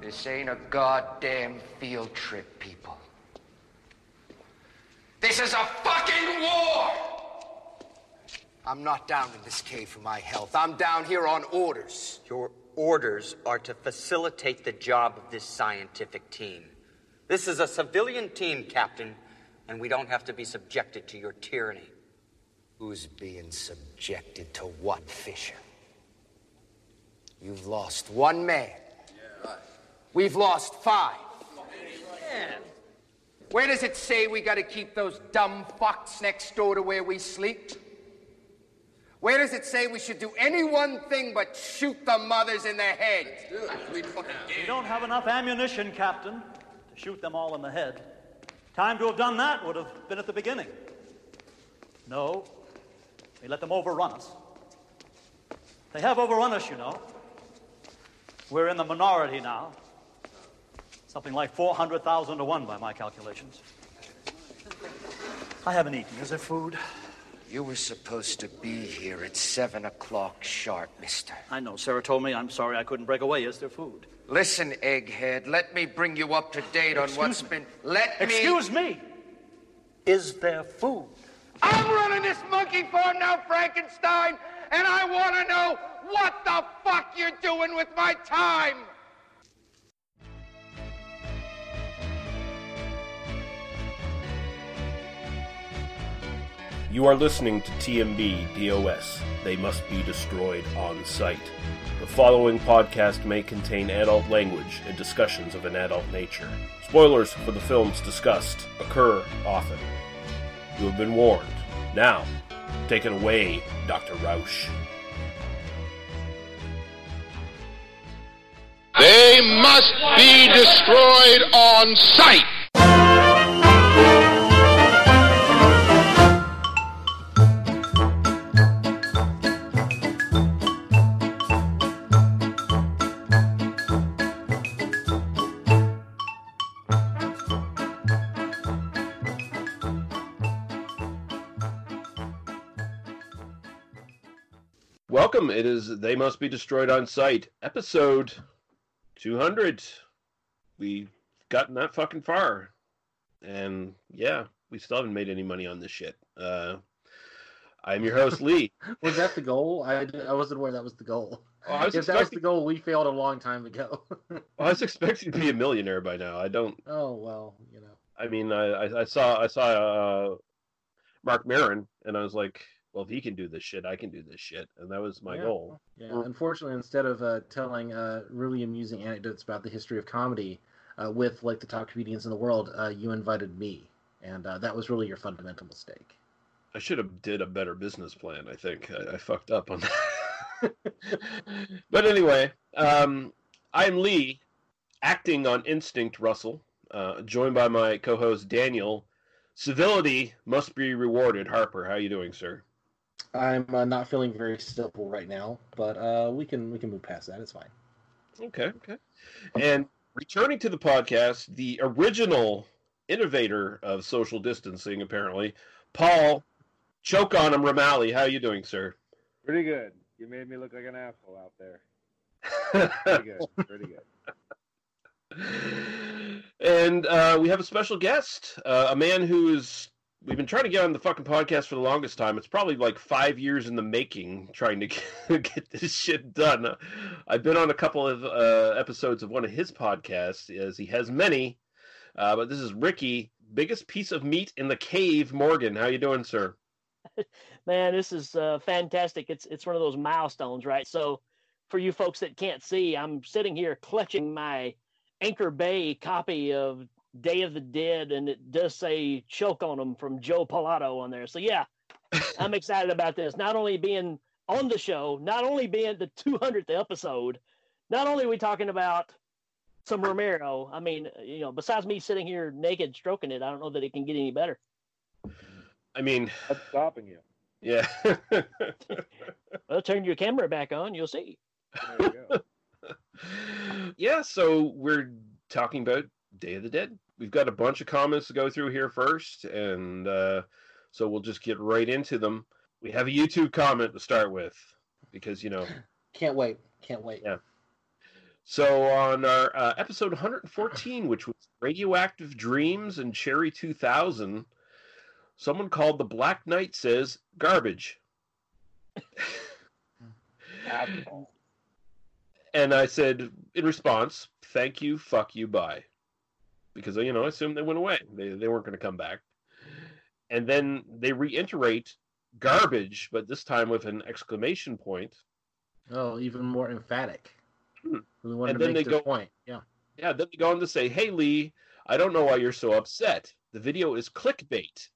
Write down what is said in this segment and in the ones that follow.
This ain't a goddamn field trip, people. This is a fucking war! I'm not down in this cave for my health. I'm down here on orders. Your orders are to facilitate the job of this scientific team. This is a civilian team, Captain, and we don't have to be subjected to your tyranny. Who's being subjected to what, Fisher? You've lost one man. Yeah, right. We've lost five. Where does it say we gotta keep those dumb fucks next door to where we sleep? Where does it say we should do any one thing but shoot the mothers in the head? We don't have enough ammunition, Captain, to shoot them all in the head. Time to have done that would have been at the beginning. No, we let them overrun us. They have overrun us, you know. We're in the minority now. Something like 400,000 to 1 by my calculations. I haven't eaten. Is there food? You were supposed to be here at 7 o'clock sharp, mister. I know. Sarah told me. I'm sorry I couldn't break away. Is there food? Listen, egghead, let me bring you up to date on Excuse what's me. been. Let me. Excuse me. Is there food? I'm running this monkey farm now, Frankenstein, and I want to know what the fuck you're doing with my time. You are listening to TMB DOS. They must be destroyed on sight. The following podcast may contain adult language and discussions of an adult nature. Spoilers for the films discussed occur often. You have been warned. Now, take it away, Dr. Rausch. They must be destroyed on sight. Welcome. It is They Must Be Destroyed on Sight, episode 200. We've gotten that fucking far. And yeah, we still haven't made any money on this shit. Uh, I'm your host, Lee. Was that the goal? I, I wasn't aware that was the goal. Oh, I was if that was expecting- the goal, we failed a long time ago. I was expecting to be a millionaire by now. I don't. oh well, you know. I mean, I, I, I saw I saw uh, Marc Maron, and I was like, well, if he can do this shit, I can do this shit, and that was my Yeah. goal. Yeah. Unfortunately, instead of uh, telling uh, really amusing anecdotes about the history of comedy uh, with like the top comedians in the world, uh, you invited me, and uh, that was really your fundamental mistake. I should have did a better business plan. I think I, I fucked up on that. but anyway, um, I'm Lee, acting on instinct. Russell, uh, joined by my co-host Daniel. Civility must be rewarded. Harper, how you doing, sir? I'm uh, not feeling very simple right now, but uh, we can we can move past that. It's fine. Okay, okay. And returning to the podcast, the original innovator of social distancing, apparently, Paul Choke on him, Ramali. How you doing, sir? Pretty good. You made me look like an asshole out there. Pretty good. Pretty good. and uh, we have a special guest, uh, a man who's we've been trying to get on the fucking podcast for the longest time. It's probably like five years in the making, trying to get, this shit done. I've been on a couple of uh, episodes of one of his podcasts, as he has many. Uh, but this is Ricky, biggest piece of meat in the cave. Morgan, how you doing, sir? man this is uh, fantastic it's it's one of those milestones right so for you folks that can't see i'm sitting here clutching my anchor bay copy of day of the dead and it does say choke on them from joe pilato on there so yeah i'm excited about this not only being on the show not only being the 200th episode not only are we talking about some romero i mean you know besides me sitting here naked stroking it i don't know that it can get any better I mean, What's stopping you? yeah. well turn your camera back on you'll see There you go. yeah, so we're talking about Day of the Dead. We've got a bunch of comments to go through here first, and uh, so we'll just get right into them. We have a YouTube comment to start with because you know. Can't wait. Can't wait. Yeah. So on our uh, episode 114, which was Radioactive Dreams and Cherry 2000, someone called the Black Knight says garbage. And I said in response, "Thank you, fuck you, bye," because you know I assumed they went away. They they weren't going to come back. And then they reiterate garbage, but this time with an exclamation point. Oh, even more emphatic. Hmm. And then they go- point. Yeah. Yeah, then they go on to say, "Hey Lee, I don't know why you're so upset. The video is clickbait.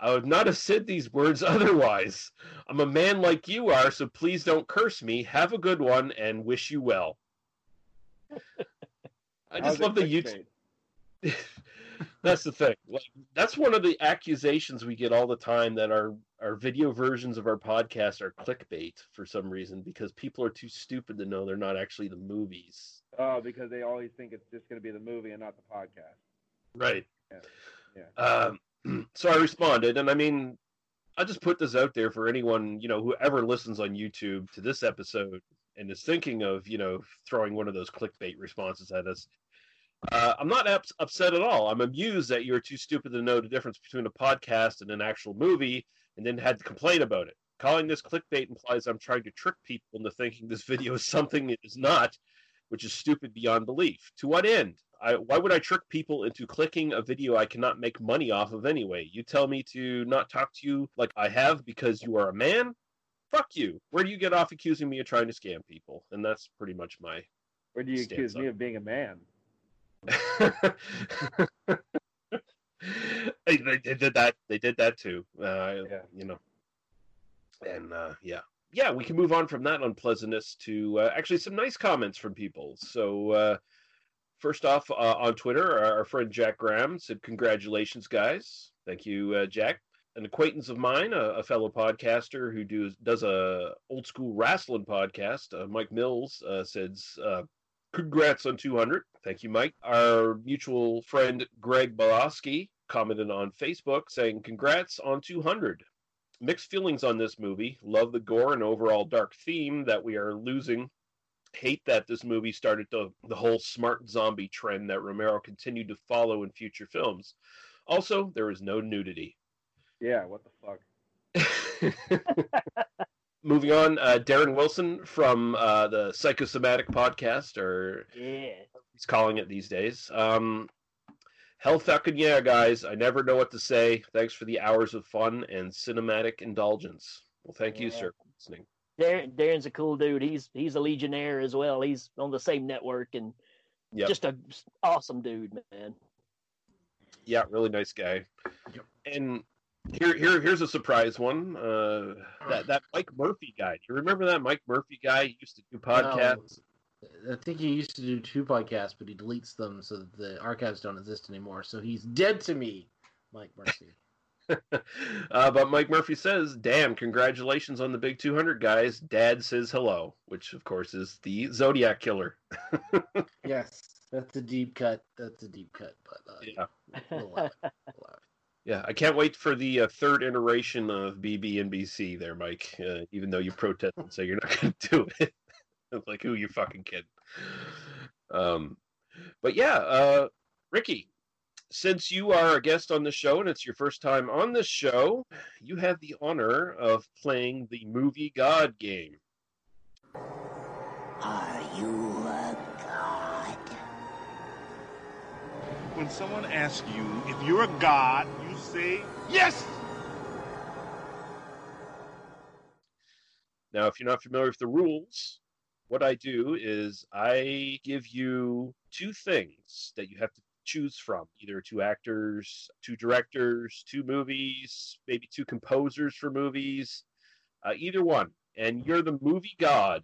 I would not have said these words otherwise. I'm a man like you are, so please don't curse me. Have a good one and wish you well." I just it love the YouTube. that's the thing. Like that's one of the accusations we get all the time that our our video versions of our podcast are clickbait for some reason because people are too stupid to know they're not actually the movies. Oh, because they always think it's just going to be the movie and not the podcast. Right. Yeah. Um, so I responded, and I mean, I just put this out there for anyone you know whoever listens on YouTube to this episode and is thinking of you know throwing one of those clickbait responses at us. Uh, I'm not ups- upset at all. I'm amused that you're too stupid to know the difference between a podcast and an actual movie, and then had to complain about it. Calling this clickbait implies I'm trying to trick people into thinking this video is something it is not, which is stupid beyond belief. To what end? I, why would I trick people into clicking a video I cannot make money off of anyway? You tell me to not talk to you like I have because you are a man? Fuck you. Where do you get off accusing me of trying to scam people? And that's pretty much my. Where do you accuse me of being a man? They, they, did that. They did that too. Uh, Yeah. You know. And uh, yeah, yeah, we can move on from that unpleasantness to uh, actually some nice comments from people. So uh, first off, uh, on Twitter, our, friend Jack Graham said, "Congratulations, guys! Thank you, uh, Jack." An acquaintance of mine, a, a fellow podcaster who does does a old school wrestling podcast, uh, Mike Mills, uh, says, uh, "Congrats on 200." Thank you, Mike. Our mutual friend Greg Balaski commented on Facebook saying, "Congrats on 200." Mixed feelings on this movie. Love the gore and overall dark theme that we are losing. Hate that this movie started the, the whole smart zombie trend that Romero continued to follow in future films. Also, there is no nudity. Yeah, what the fuck? Moving on, uh, Darren Wilson from uh, the Psychosomatic podcast, or Yeah. he's calling it these days. Um, hell fucking yeah, guys. I never know what to say. Thanks for the hours of fun and cinematic indulgence. Well, thank you, sir, for listening. Darren, Darren's a cool dude. He's he's a Legionnaire as well. He's on the same network and Yep. just a awesome dude, man. Yeah, really nice guy. Yep. And here, here, here's a surprise one. Uh, that that Mike Murphy guy. Do you remember that Mike Murphy guy? He used to do podcasts. I think he used to do two podcasts, but he deletes them so that the archives don't exist anymore. So he's dead to me, Mike Murphy. uh, but Mike Murphy says, "Damn, congratulations on the big 200, guys." Dad says hello, which of course is the Zodiac killer. yes, that's a deep cut. That's a deep cut, but uh, Yeah, we'll allow it. We'll allow it. yeah. I can't wait for the uh, third iteration of BB and BC there, Mike. Uh, even though you protest and say you're not going to do it, it's like who you fucking kidding? Um, but yeah, uh, Ricky, since you are a guest on the show and it's your first time on the show, you have the honor of playing the movie God game. Are you a god? When someone asks you if you're a god, you say yes. Now, if you're not familiar with the rules, what I do is I give you two things that you have to choose from either two actors, two directors, two movies, maybe two composers for movies, uh, either one. And you're the movie god,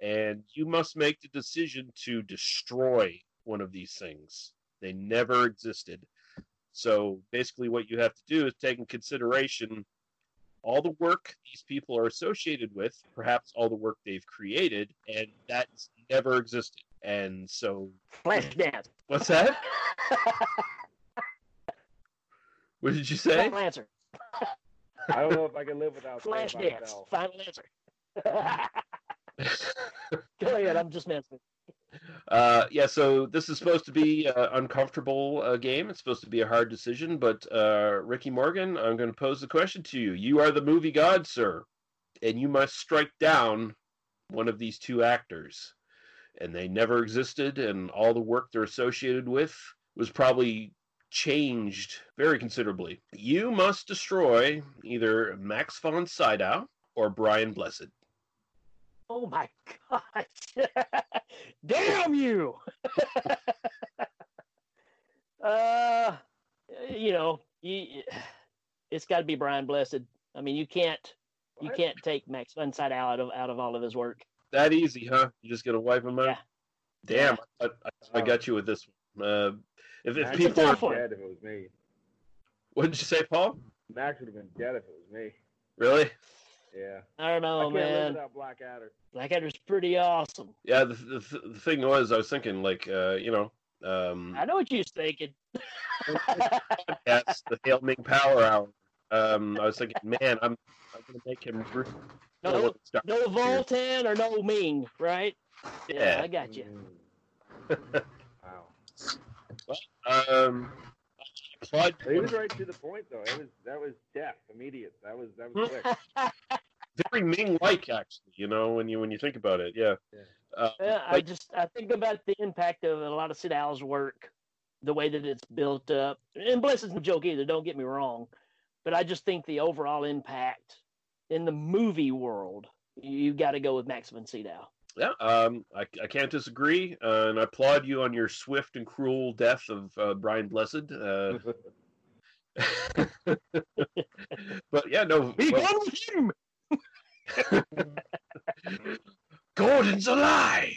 and you must make the decision to destroy one of these things. They never existed. So basically, what you have to do is take in consideration all the work these people are associated with, perhaps all the work they've created, and that's never existed. And so, Flash dance. what's that? What did you say? Final answer. I don't know if I can live without Flash Saved by the dance. Bell. Final answer. Go ahead. I'm just messing. Uh, yeah, so this is supposed to be an uncomfortable uh, game. It's supposed to be a hard decision, but uh, Ricky Morgan, I'm going to pose the question to you. You are the movie god, sir, and you must strike down one of these two actors. And they never existed, and all the work they're associated with was probably changed very considerably. You must destroy either Max von Sydow or Brian Blessed. Oh my gosh. Damn you. uh you know, you, it's got to be Brian Blessed. I mean, you can't you can't take Max von out of out of all of his work. That easy, huh? You just gonna wipe him out? Yeah. Damn, I, I, I got you with this one. Uh, if, if Max people would are, have been dead if it was me. what did you say, Paul? Max would have been dead if it was me. Really? Yeah. I don't know, I can't live man. without Blackadder. Blackadder's pretty awesome. Yeah. The, the, the thing was, I was thinking, like, uh, you know, um, I know what you're thinking. that's the Hail Ming Power Hour. Um, I was thinking, man, I'm I'm gonna make him. Re- No, Stop no. Vultan or no Ming, right? Yeah, Yeah. I got you. Wow. Um, applaud But he was right to the point though. It was that was death, immediate. That was that was quick. Very Ming-like, actually. You know, when you when you think about it, yeah. Uh, Yeah, I just I think about the impact of a lot of Sydow's work, the way that it's built up. And Bless isn't a joke either. Don't get me wrong, but I just think the overall impact in the movie world, you've got to go with Max von Sydow. Yeah, um, I, I can't disagree, uh, and I applaud you on your swift and cruel death of uh, Brian Blessed. Uh, but yeah, no. Be well, with him. Gordon's alive.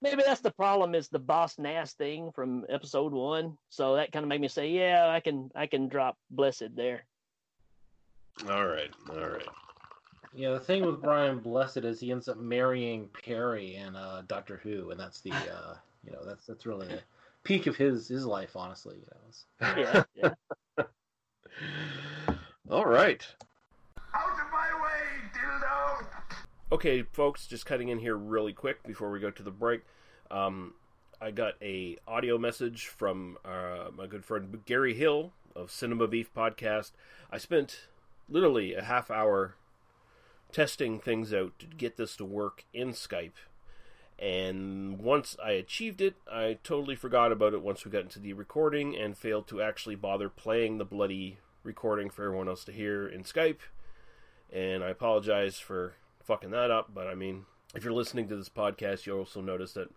Maybe that's the problem is the boss Nass thing from episode one. So that kind of made me say, yeah, I can I can drop Blessed there. All right, all right. Yeah, the thing with Brian Blessed is he ends up marrying Peri and uh, Doctor Who, and that's the uh, you know that's that's really the peak of his his life, honestly. You know. Yeah, yeah. All right. Out of my way, dildo! Okay, folks, just cutting in here really quick before we go to the break. Um, I got a audio message from uh, my good friend Gary Hill of Cinema Beef Podcast. I spent literally a half hour testing things out to get this to work in Skype. And once I achieved it, I totally forgot about it once we got into the recording and failed to actually bother playing the bloody recording for everyone else to hear in Skype. And I apologize for fucking that up, but I mean, if you're listening to this podcast, you'll also notice that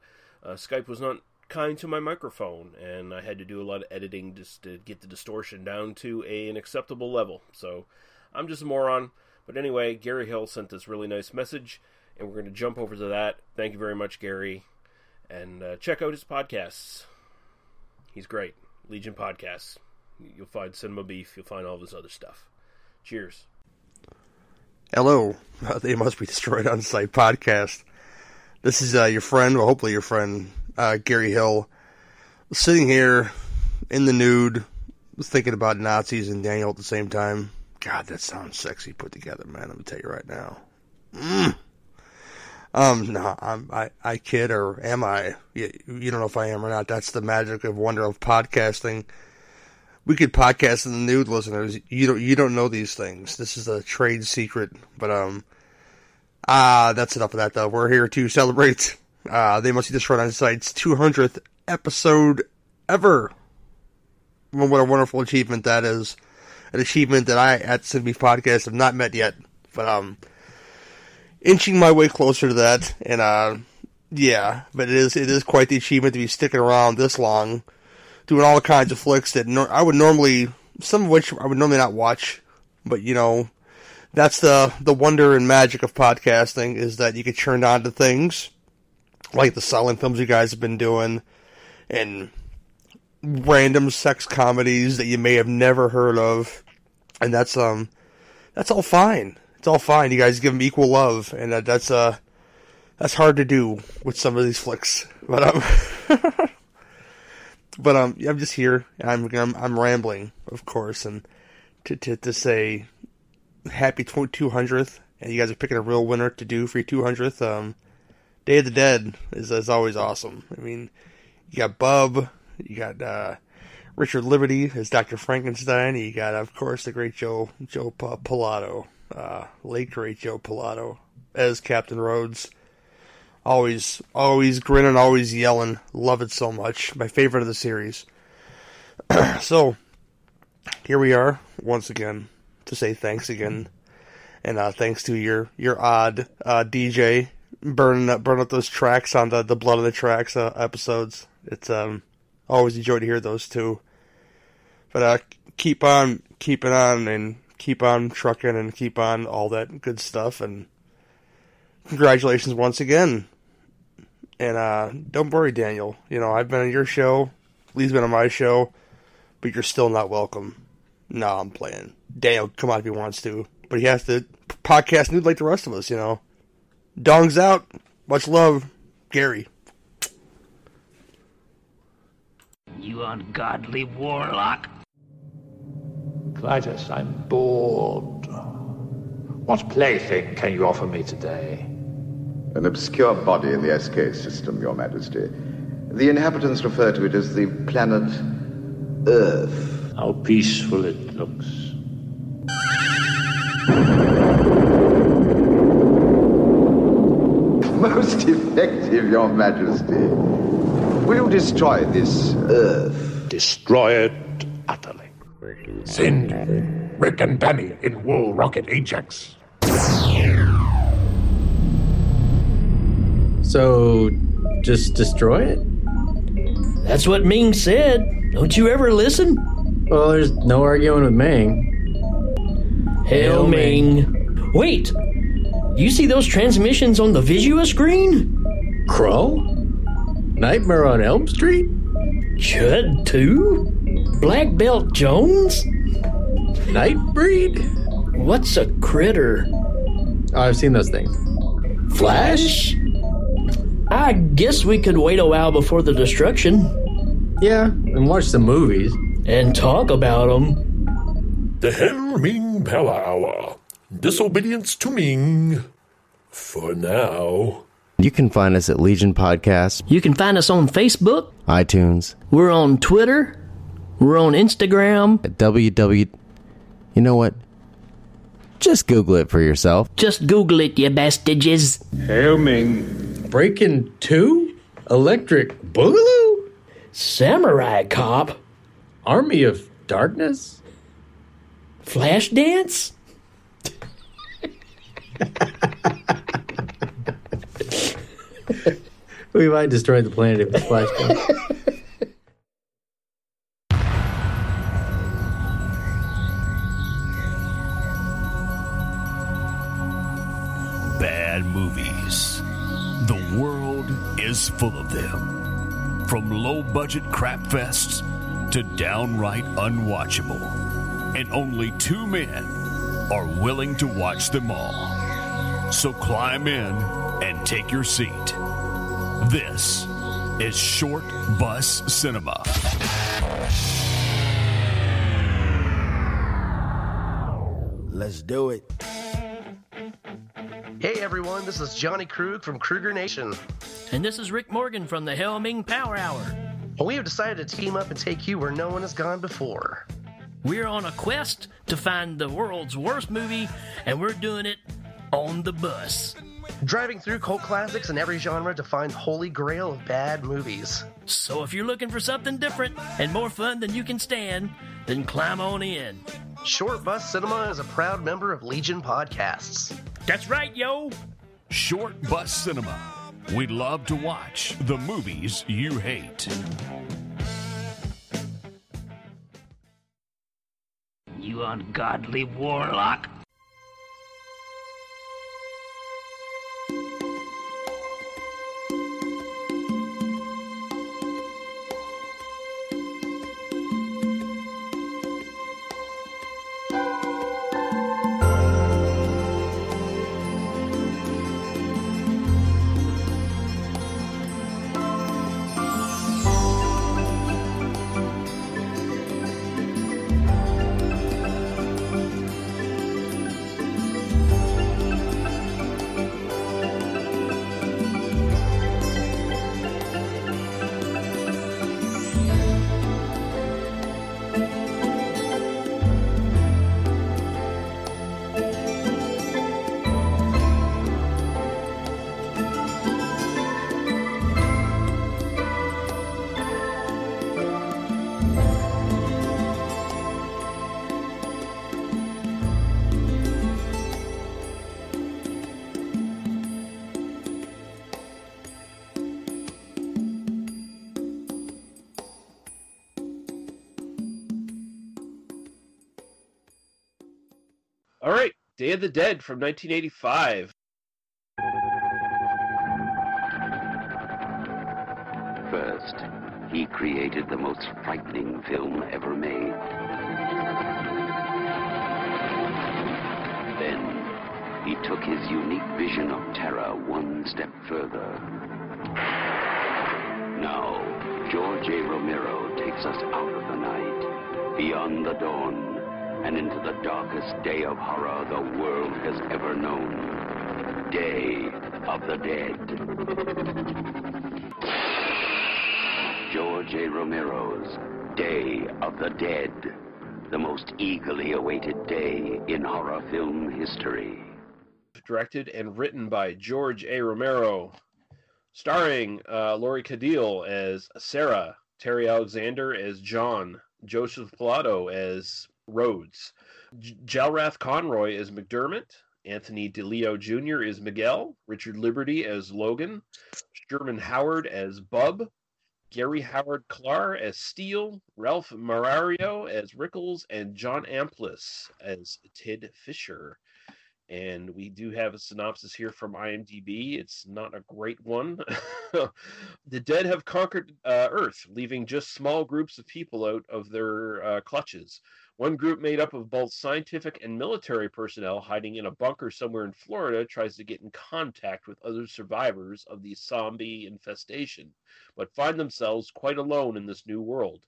uh, Skype was not kind to my microphone, and I had to do a lot of editing just to get the distortion down to a, an acceptable level. So I'm just a moron. But anyway, Gary Hill sent this really nice message, and we're going to jump over to that. Thank you very much, Gary. And uh, check out his podcasts. He's great. Legion Podcasts. You'll find Cinema Beef. You'll find all this other stuff. Cheers. Hello, they must be destroyed on site podcast. This is uh, your friend, well, hopefully your friend, uh, Gary Hill, sitting here in the nude, thinking about Nazis and Daniel at the same time. God, that sounds sexy put together, man. I'm gonna tell you right now. Mm. Um, no, I'm, I, I kid, or am I? You, you don't know if I am or not. That's the magic of wonder of podcasting. We could podcast in the nude, listeners. You don't, you don't know these things. This is a trade secret, but um, ah, that's enough of that. Though we're here to celebrate. Uh, they must be destroyed on site's 200th episode ever. Well, What a wonderful achievement that is! An achievement that I at Cinema Podcast have not met yet, but um, inching my way closer to that. And uh, yeah, but it is it is quite the achievement to be sticking around this long, doing all kinds of flicks that I would normally, some of which I would normally not watch, but you know, that's the the wonder and magic of podcasting is that you can turn on to things like the silent films you guys have been doing, and random sex comedies that you may have never heard of, and that's um, that's all fine. It's all fine. You guys give them equal love, and that, that's uh, that's hard to do with some of these flicks. But um, but um, I'm just here. I'm I'm, I'm rambling, of course, and to to to say happy two hundredth, and you guys are picking a real winner to do for your two hundredth. Um, Day of the Dead is is always awesome. I mean, you got Bub, you got uh, Richard Liberty as Doctor Frankenstein. You got, of course, the great Joe Joe Pilato, uh, late great Joe Pilato as Captain Rhodes. Always, always grinning, always yelling. Love it so much. My favorite of the series. so, here we are once again to say thanks again, and uh, thanks to your your odd uh, DJ burning up burning up those tracks on the the blood of the tracks uh, episodes. It's um always enjoy to hear those too. But uh, keep on keeping on and keep on trucking and keep on all that good stuff and congratulations once again. And uh, don't worry, Daniel. You know I've been on your show, Lee's been on my show, but you're still not welcome. No, I'm playing. Daniel, come on if he wants to, but he has to podcast nude like the rest of us. You know, dongs out. Much love, Gary. You ungodly warlock. Klytus, I'm bored. What plaything can you offer me today? An obscure body in the SK system, Your Majesty. The inhabitants refer to it as the planet Earth. How peaceful it looks. Most effective, Your Majesty. Will you destroy this Earth? Destroy it utterly. Send Rick and Danny in Wool Rocket Ajax. So, just destroy it? That's what Ming said. Don't you ever listen? Well, there's no arguing with Ming. Hail, Ming. Wait! You see those transmissions on the Visua screen? Crow? Nightmare on Elm Street? Chud 2? Black Belt Jones? Nightbreed? What's a critter? Oh, I've seen those things. Flash? I guess we could wait a while before the destruction. Yeah, and watch the movies. And talk about them. The Hail Ming Power Hour. Disobedience to Ming. For now. You can find us at Legion Podcast, You can find us on Facebook. iTunes, We're on Twitter. We're on Instagram. at www. You know what? Just Google it for yourself. Just Google it, you bastages. Hail Ming. Breaking 2? Electric Boogaloo? Samurai Cop. Army of Darkness? Flash Dance? We might destroy the planet if it's flash Bad movies. The world is full of them. From low budget crap fests to downright unwatchable. And only two men are willing to watch them all. So climb in and take your seat. This is Short Bus Cinema. Let's do it. Hey everyone, this is Johnny Krug from Kruger Nation. And this is Rick Morgan from the Hail Ming Power Hour. And we have decided to team up and take you where no one has gone before. We're on a quest to find the world's worst movie, and we're doing it on the bus. Driving through cult classics in every genre to find holy grail of bad movies. So if you're looking for something different and more fun than you can stand, then climb on in. Short Bus Cinema is a proud member of Legion Podcasts. That's right, yo. Short Bus Cinema. We love to watch the movies you hate. You ungodly warlock. Day of the Dead from 1985. First, he created the most frightening film ever made. Then, he took his unique vision of terror one step further. Now, George A. Romero takes us out of the night, beyond the dawn, and into the darkest day of horror the world has ever known. Day of the Dead. George A. Romero's Day of the Dead, the most eagerly awaited day in horror film history. Directed and written by George A. Romero. Starring uh, Lori Cardille as Sarah, Terry Alexander as John, Joseph Pilato as Rhodes, J- Jarlath Conroy is McDermott, Anthony Dileo Jr. is Miguel, Richard Liberty as Logan, Sherman Howard as Bub, Gary Howard Clark as Steele, Ralph Marrero as Rickles, and John Amplas as Ted Fisher. And we do have a synopsis here from IMDb. It's not a great one. the dead have conquered uh, Earth, leaving just small groups of people out of their uh, clutches. One group made up of both scientific and military personnel hiding in a bunker somewhere in Florida tries to get in contact with other survivors of the zombie infestation, but find themselves quite alone in this new world.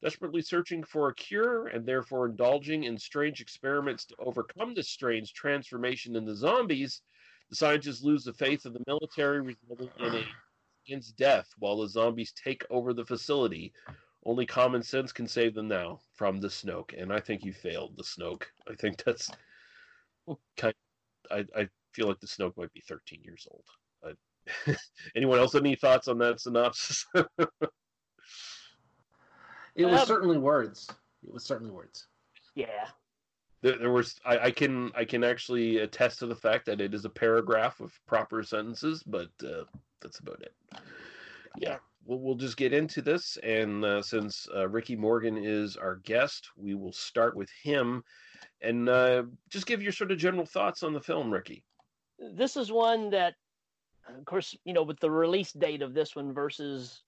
Desperately searching for a cure and therefore indulging in strange experiments to overcome this strange transformation in the zombies, the scientists lose the faith of the military, resulting in a against death while the zombies take over the facility. Only common sense can save them now from the Snoke, and I think you failed the Snoke. I think that's kind. I I feel like the Snoke might be 13 years old. I, anyone else have any thoughts on that synopsis? It was Um, certainly words. It was certainly words. Yeah. there, there was I, I can I can actually attest to the fact that it is a paragraph with proper sentences, but uh, that's about it. Yeah, we'll we'll just get into this, and uh, since uh, Ricky Morgan is our guest, we will start with him, and uh, just give your sort of general thoughts on the film, Ricky. this is one that of course you know with the release date of this one versus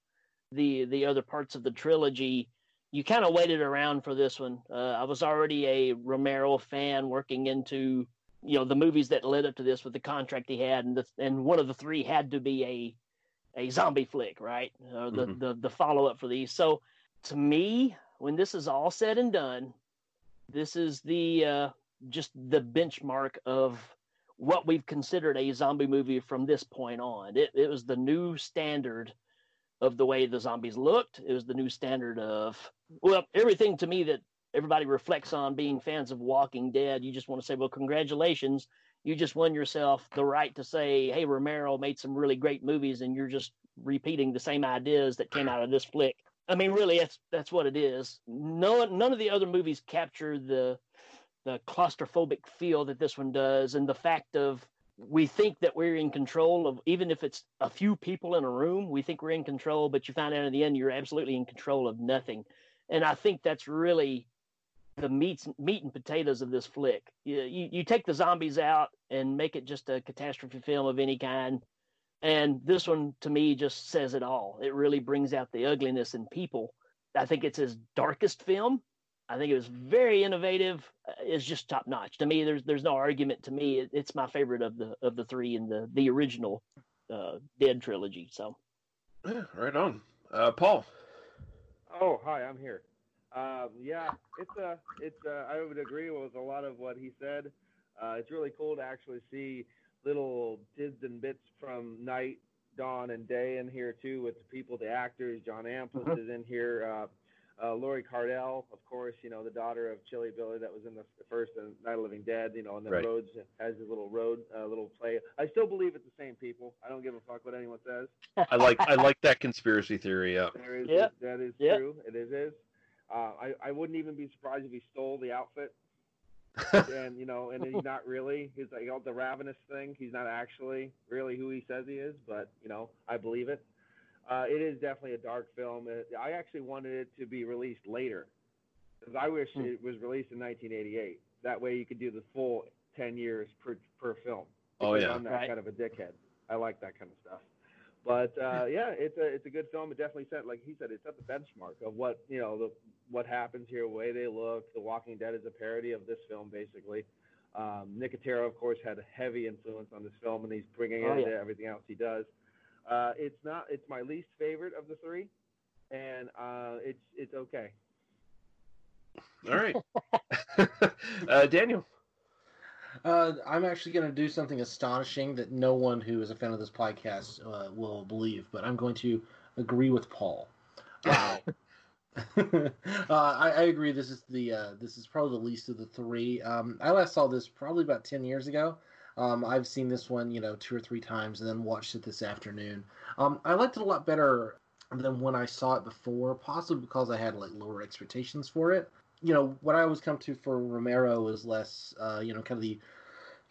the the other parts of the trilogy you kind of waited around for this one uh, i was already a romero fan working into you know the movies that led up to this with the contract he had and the, and one of the three had to be a a zombie flick right uh, the, Mhm. the the follow up for these so to me when this is all said and done this is the uh, just the benchmark of what we've considered a zombie movie from this point on. It, it was the new standard of the way the zombies looked. It was the new standard of well, everything to me that everybody reflects on being fans of Walking Dead. You just want to say, well, congratulations, you just won yourself the right to say, hey, Romero made some really great movies, and you're just repeating the same ideas that came out of this flick. I mean, really, that's that's what it is. No, none of the other movies capture the the claustrophobic feel that this one does, and the fact of we think that we're in control of even if it's a few people in a room, we think we're in control, but you find out in the end you're absolutely in control of nothing. And I think that's really the meats meat and potatoes of this flick. You, you you take the zombies out and make it just a catastrophe film of any kind. And this one to me just says it all. It really brings out the ugliness in people. I think it's his darkest film. I think it was very innovative. Uh, It's just top notch. To me, there's there's no argument. To me, it, it's my favorite of the of the three in the the original uh, Dead trilogy. So Yeah, right on. Uh, Paul. Oh, hi, I'm here. Um, yeah, it's uh, it's uh, I would agree with a lot of what he said. Uh, it's really cool to actually see little tids and bits from night, dawn, and day in here too, with the people, the actors. John Amplas Mhm. is in here. Uh, uh, Lori Cardille, of course, you know the daughter of Chilly Billy that was in the, the first uh, Night of the Living Dead. You know, and then Right. Rhodes has his little road, uh, little play. I still believe it's the same people. I don't give a fuck what anyone says. I like I like that conspiracy theory. Yeah. There is Yep. that is Yep. true. It is is. Uh, I I wouldn't even be surprised if he stole the outfit. and you know, and he's not really. He's like oh, the ravenous thing. He's not actually really who he says he is, but you know, I believe it. Uh, it is definitely a dark film. I actually wanted it to be released later 'Cause I wish it was released in 1988. That way you could do the full 10 years per per film. Oh, yeah. I'm that Right. kind of a dickhead. I like that kind of stuff. But uh, yeah, it's a it's a good film. It definitely set like he said, it set the benchmark of what you know the what happens here, the way they look. The Walking Dead is a parody of this film basically. Um, Nicotero, of course, had a heavy influence on this film, and he's bringing Oh, it into yeah. everything else he does. Uh, it's not it's my least favorite of the three, and uh, it's it's okay. All right. uh, Daniel. Uh, I'm actually going to do something astonishing that no one who is a fan of this podcast uh, will believe, but I'm going to agree with Paul. Wow. uh, I, I agree. This is the uh, this is probably the least of the three. Um, I last saw this probably about ten years ago. Um, I've seen this one, you know, two or three times, and then watched it this afternoon. Um, I liked it a lot better than when I saw it before, possibly because I had like lower expectations for it. You know, what I always come to for Romero is less, uh, you know, kind of the,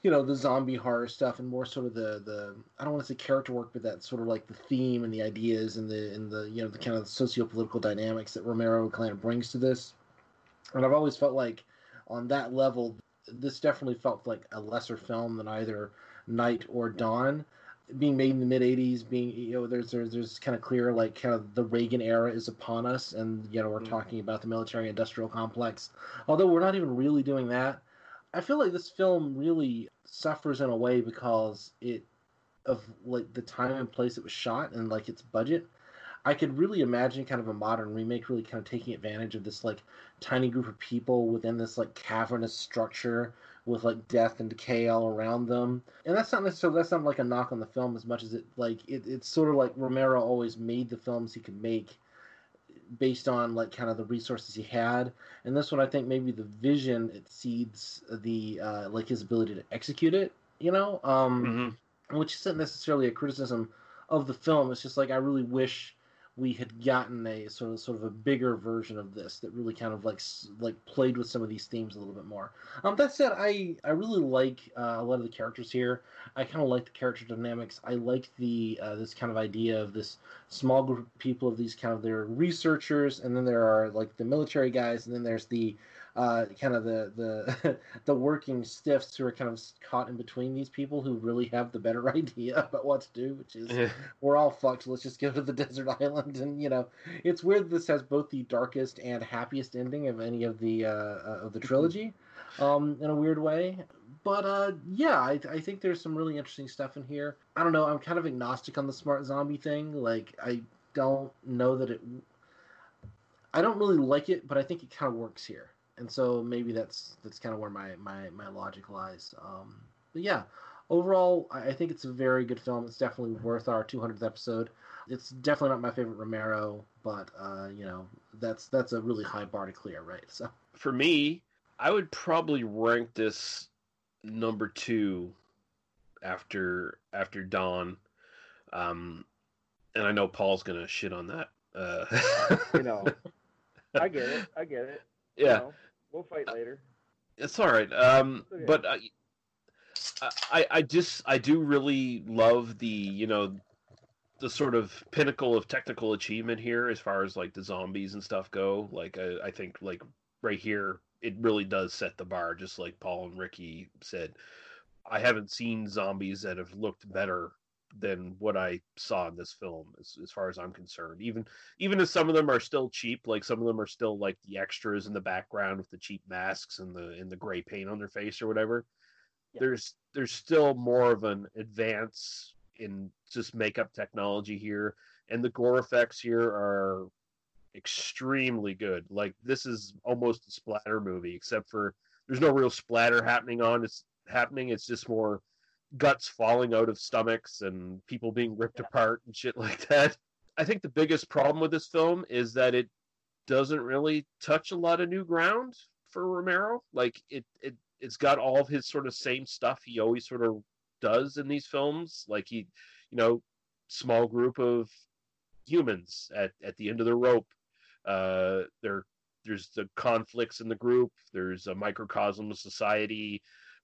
you know, the zombie horror stuff, and more sort of the the I don't want to say character work, but that sort of like the theme and the ideas and the and the you know the kind of socio-political dynamics that Romero kind of brings to this. And I've always felt like on that level, this definitely felt like a lesser film than either Night or Dawn. Being made in the mid '80s, being you know, there's there's, there's kind of clear like kind of the Reagan era is upon us, and you know we're mm. talking about the military-industrial complex. Although we're not even really doing that, I feel like this film really suffers in a way because it of like the time and place it was shot and like its budget. I could really imagine kind of a modern remake really kind of taking advantage of this like tiny group of people within this like cavernous structure with like death and decay all around them. And that's not necessarily that's not like a knock on the film as much as it like it, it's sort of like Romero always made the films he could make based on like kind of the resources he had. And this one I think maybe the vision exceeds the uh like his ability to execute it, you know? Um which isn't necessarily a criticism of the film. It's just like I really wish we had gotten a sort of sort of a bigger version of this that really kind of like like played with some of these themes a little bit more. Um, that said, I I really like uh, a lot of the characters here. I kind of like the character dynamics. I like the uh, this kind of idea of this small group of people of these kind of they're researchers, and then there are like the military guys, and then there's the uh, kind of the the the working stiffs who are kind of caught in between these people who really have the better idea about what to do, which is we're all fucked. Let's just go to the desert island, and you know, it's weird. This has both the darkest and happiest ending of any of the uh, uh, of the trilogy, um, in a weird way. But uh, yeah, I, I think there's some really interesting stuff in here. I don't know. I'm kind of agnostic on the smart zombie thing. Like, I don't know that it. I don't really like it, but I think it kind of works here, and so maybe that's that's kind of where my my my logic lies. Um, but yeah, overall, I I think it's a very good film. It's definitely worth our 200th episode. It's definitely not my favorite Romero, but uh, you know that's that's a really high bar to clear, right? So For me, I would probably rank this number two after after Dawn. Um, and I know Paul's gonna shit on that. Uh, You know, I get it. I get it. You Yeah. know, we'll fight later. It's all right. Um, okay. but I, I, I just, I do really love the, you know, the sort of pinnacle of technical achievement here as far as like the zombies and stuff go. Like, I, I think like right here, it really does set the bar, just like Paul and Ricky said. I haven't seen zombies that have looked better than what I saw in this film, as, as far as I'm concerned. Even even if some of them are still cheap, like some of them are still like the extras in the background with the cheap masks and the and the gray paint on their face or whatever. There's there's still more of an advance in just makeup technology here, and the gore effects here are extremely good. Like this is almost a splatter movie, except for there's no real splatter happening on. It's happening. It's just more guts falling out of stomachs and people being ripped apart and shit like that. I think the biggest problem with this film is that it doesn't really touch a lot of new ground for Romero. Like it, it it's got all of his sort of same stuff he always sort of does in these films. Like he, you know, small group of humans at, at the end of the rope. Uh, there there's the conflicts in the group. There's a microcosm of society.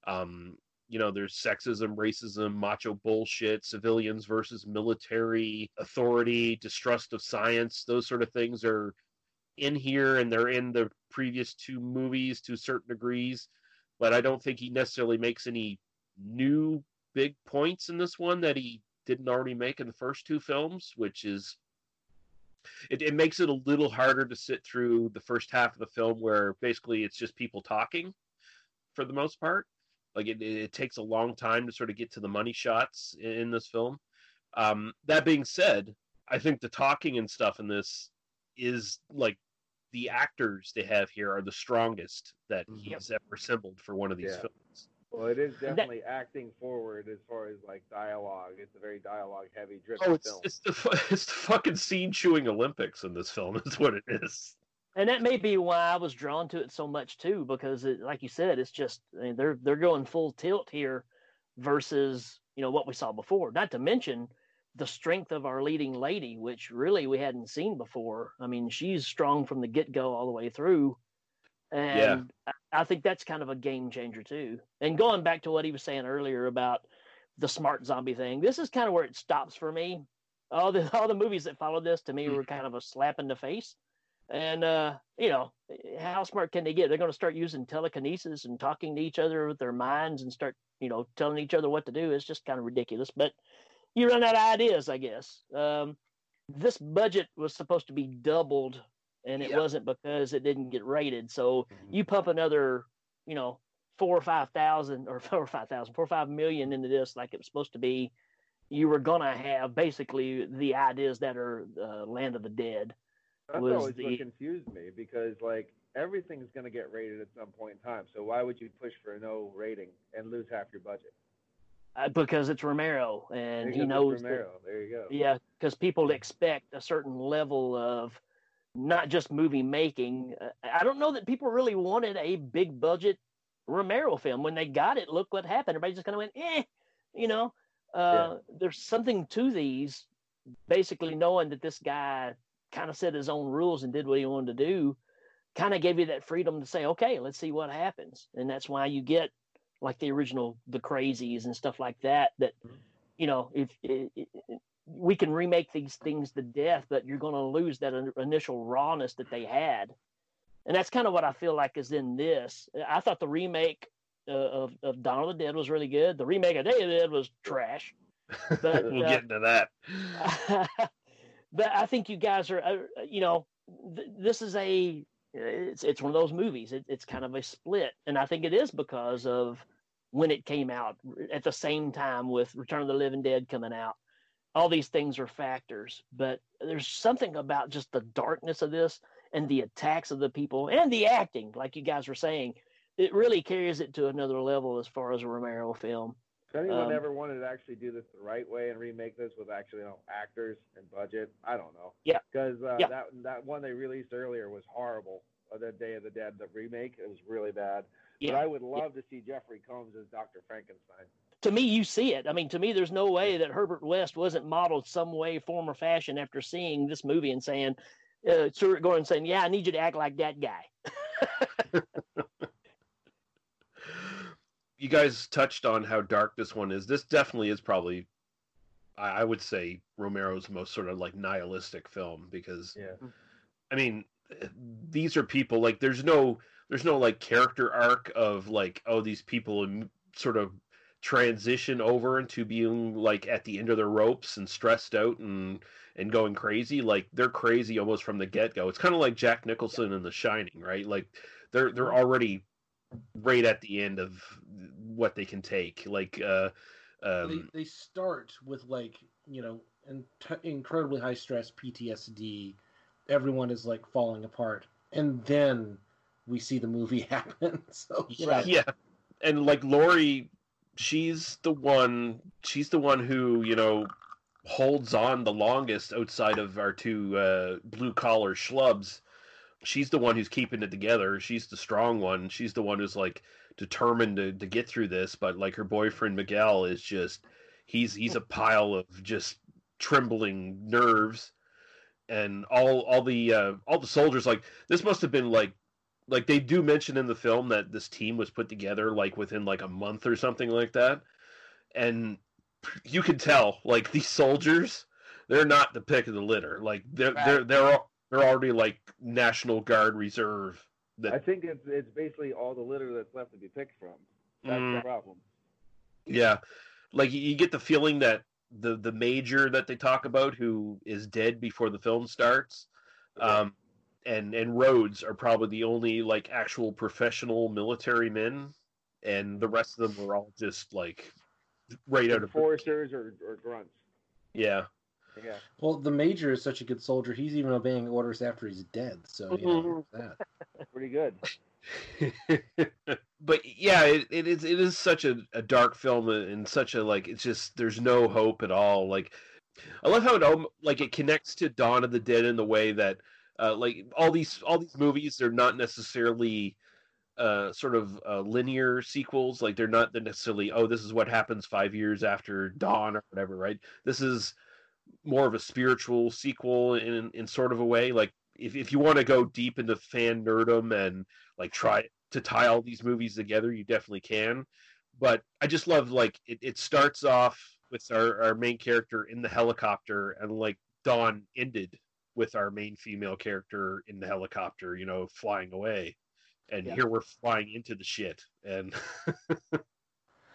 Um, you know, there's sexism, racism, macho bullshit, civilians versus military authority, distrust of science. Those sort of things are in here and they're in the previous two movies to certain degrees, but I don't think he necessarily makes any new big points in this one that he didn't already make in the first two films, which is it, it makes it a little harder to sit through the first half of the film where basically it's just people talking for the most part. Like it, it takes a long time to sort of get to the money shots in, in this film. Um, that being said, I think the talking and stuff in this is like the actors they have here are the strongest that he's ever assembled for one of these Yeah. films. Well, it is definitely acting forward as far as like dialogue. It's a very dialogue heavy driven Oh, it's film. it's the it's the fucking scene chewing Olympics in this film is what it is. and that may be why I was drawn to it so much too, because it, like you said, it's just I mean, they're they're going full tilt here versus you know what we saw before. Not to mention the strength of our leading lady, which really we hadn't seen before. I mean, she's strong from the get go all the way through, and I, I think that's kind of a game changer too. And going back to what he was saying earlier about the smart zombie thing, this is kind of where it stops for me. All the all the movies that followed this to me were kind of a slap in the face. And uh, you know, how smart can they get? They're going to start using telekinesis and talking to each other with their minds and start, you know, telling each other what to do. It's just kind of ridiculous. But you run out of ideas, I guess. Um, this budget was supposed to be doubled, and it wasn't because it didn't get rated. So you pump another, you know, four or five thousand or four or five thousand, four or five million into this, like it was supposed to be. You were gonna have basically the ideas that are uh, Land of the Dead. That's was always the what confused me because like everything's going to get rated at some point in time. So why would you push for a no rating and lose half your budget? uh, because it's Romero and he knows that- There you go. Yeah, because people expect a certain level of not just movie making. Uh, I don't know that people really wanted a big budget Romero film. When they got it, look what happened. Everybody just kind of went, eh, you know. Uh, There's something to these, basically knowing that this guy kind of set his own rules and did what he wanted to do, kind of gave you that freedom to say, okay, let's see what happens. And that's why you get like the original The Crazies and stuff like that. That you know, if i i we can remake these things to death, but you're going to lose that initial rawness that they had. And that's kind of what I feel like is in this. I thought the remake uh, of, of of the Dead was really good. The remake of Day of the Dead was trash. But, we'll uh, get into that. but I think you guys are, uh, you know, th- this is a, it's it's one of those movies. It, it's kind of a split, and I think it is because of when it came out at the same time with Return of the Living Dead coming out. All these things are factors, but there's something about just the darkness of this and the attacks of the people and the acting, like you guys were saying. It really carries it to another level as far as a Romero film. If anyone Um, ever wanted to actually do this the right way and remake this with actually you know, actors and budget, I don't know. Yeah. Because uh, Yeah. that that one they released earlier was horrible. Uh, the Day of the Dead, the remake, it was really bad. Yeah. But I would love to see Jeffrey Combs as Dr. Frankenstein. To me, you see it. I mean, to me, there's no way that Herbert West wasn't modeled some way, form, or fashion after seeing this movie and saying, uh, Stuart Gordon saying, "Yeah, I need you to act like that guy." you guys touched on how dark this one is. This definitely is probably, I, I would say, Romero's most sort of like nihilistic film because, Yeah. I mean, these are people like there's no there's no like character arc of like oh these people im- sort of transition over into being like at the end of their ropes and stressed out and and going crazy like they're crazy almost from the get-go. It's kind of like jack nicholson in the shining right? Like they're they're already right at the end of what they can take like uh um they, they start with like you know in incredibly high stress PTSD. Everyone is like falling apart, and then we see the movie happen. so know, yeah. And like lori she's the one she's the one who you know holds on the longest outside of our two uh blue collar schlubs. She's the one who's keeping it together. She's the strong one. She's the one who's like determined to, to get through this but like her boyfriend miguel is just he's he's a pile of just trembling nerves. And all all the uh all the soldiers like this must have been like like they do mention in the film that this team was put together like within like a month or something like that and you can tell like these soldiers they're not the pick of the litter like they're they're they're all they're already like National Guard Reserve. That, I think it's it's basically all the litter that's left to be picked from. That's Mm. the problem. Yeah, like you- you get the feeling that the the major that they talk about, who is dead before the film starts, um, and and Rhodes are probably the only like actual professional military men, and the rest of them are all just like right out of Enforcers or, or grunts. yeah. Yeah. Well, the major is such a good soldier. He's even obeying orders after he's dead. So you know mm-hmm. that. Pretty good. but yeah, it, it is it is such a, a dark film and such a like it's just there's no hope at all. Like I love how it al- like it connects to Dawn of the Dead in the way that uh, like all these all these movies they're not necessarily uh, sort of uh, linear sequels. Like they're not necessarily oh this is what happens five years after Dawn or whatever. Right? This is more of a spiritual sequel in in sort of a way. Like if if you want to go deep into fan nerdum and like try to tie all these movies together, you definitely can. But I just love like it, it starts off with our, our main character in the helicopter and like Dawn ended with our main female character in the helicopter, you know, flying away. And Yeah. here we're flying into the shit. And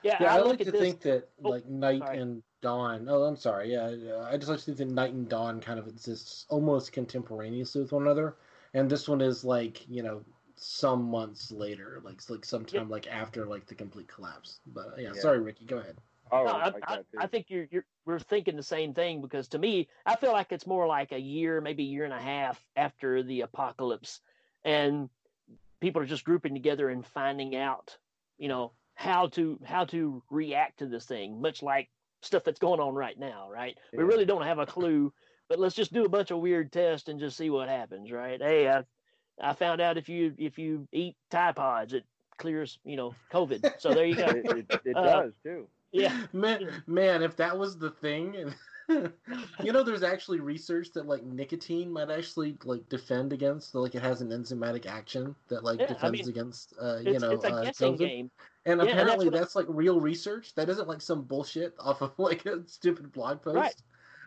Yeah, Yeah, I, I like to this- think that Oh, like night sorry. and dawn. Oh, I'm sorry. Yeah, yeah, I just like to think that night and dawn kind of exists almost contemporaneously with one another, and this one is like you know some months later, like like sometime like after like the complete collapse. But yeah, Yeah. sorry, Ricky, go ahead. Oh, No, I, I, I think you're, you're we're thinking the same thing because to me, I feel like it's more like a year, maybe a year and a half after the apocalypse, and people are just grouping together and finding out, you know, how to how to react to this thing, much like stuff that's going on right now, right? We really don't have a clue, but let's just do a bunch of weird tests and just see what happens, right? Hey, I I found out if you if you eat Tide Pods, it clears, you know, COVID. So there you go. It, it, it Uh, does too. Yeah. man, man, if that was the thing, you know, there's actually research that like nicotine might actually like defend against, like it has an enzymatic action that like Yeah, I defends mean, against, uh, you know, it's a uh, guessing COVID. game. And Yeah, and that's apparently I- that's, like real research. That isn't like some bullshit off of like a stupid blog post. Right.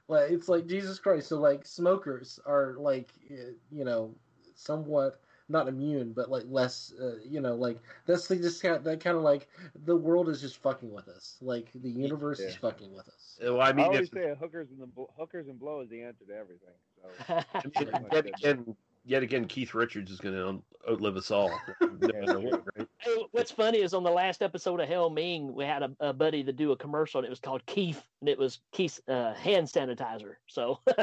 Like it's like Jesus Christ. So like smokers are like eh, you know somewhat not immune, but like less uh, you know like that's the just kind that kind of like the world is just fucking with us. Like the universe is fucking with us. well, I I mean, always if, say hookers and the hookers and blow is the answer to everything. So pretty much yet again, Keith Richards is going to outlive us all. What, right? Hey, what's funny is on the last episode of Hail Ming, we had a, a buddy to do a commercial, and it was called Keith, and it was Keith's uh, hand sanitizer. So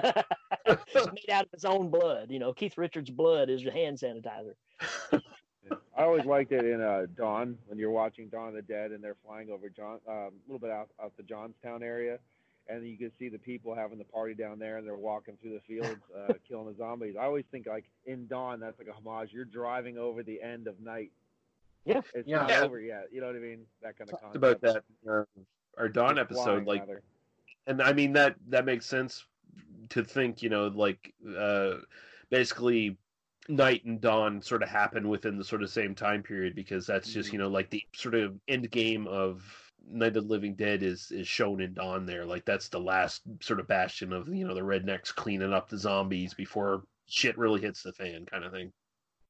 made out of his own blood. You know, Keith Richards' blood is your hand sanitizer. I always liked it in uh, Dawn when you're watching Dawn of the Dead and they're flying over John um, a little bit out, out the Johnstown area, and you can see the people having the party down there and they're walking through the fields uh, killing the zombies. I always think like in Dawn that's like a homage. You're driving over the end of night. Yeah, it's Yeah. not Yeah. over yet. You know what I mean? That kind of talked concept. about that uh, our Dawn Or episode, flying, like, rather. and I mean that that makes sense to think, you know, like uh, basically night and dawn sort of happen within the sort of same time period because that's just Mm-hmm. you know like the sort of end game of Night of the Living Dead is is shown in Dawn there. Like that's the last sort of bastion of you know the rednecks cleaning up the zombies before shit really hits the fan, kind of thing.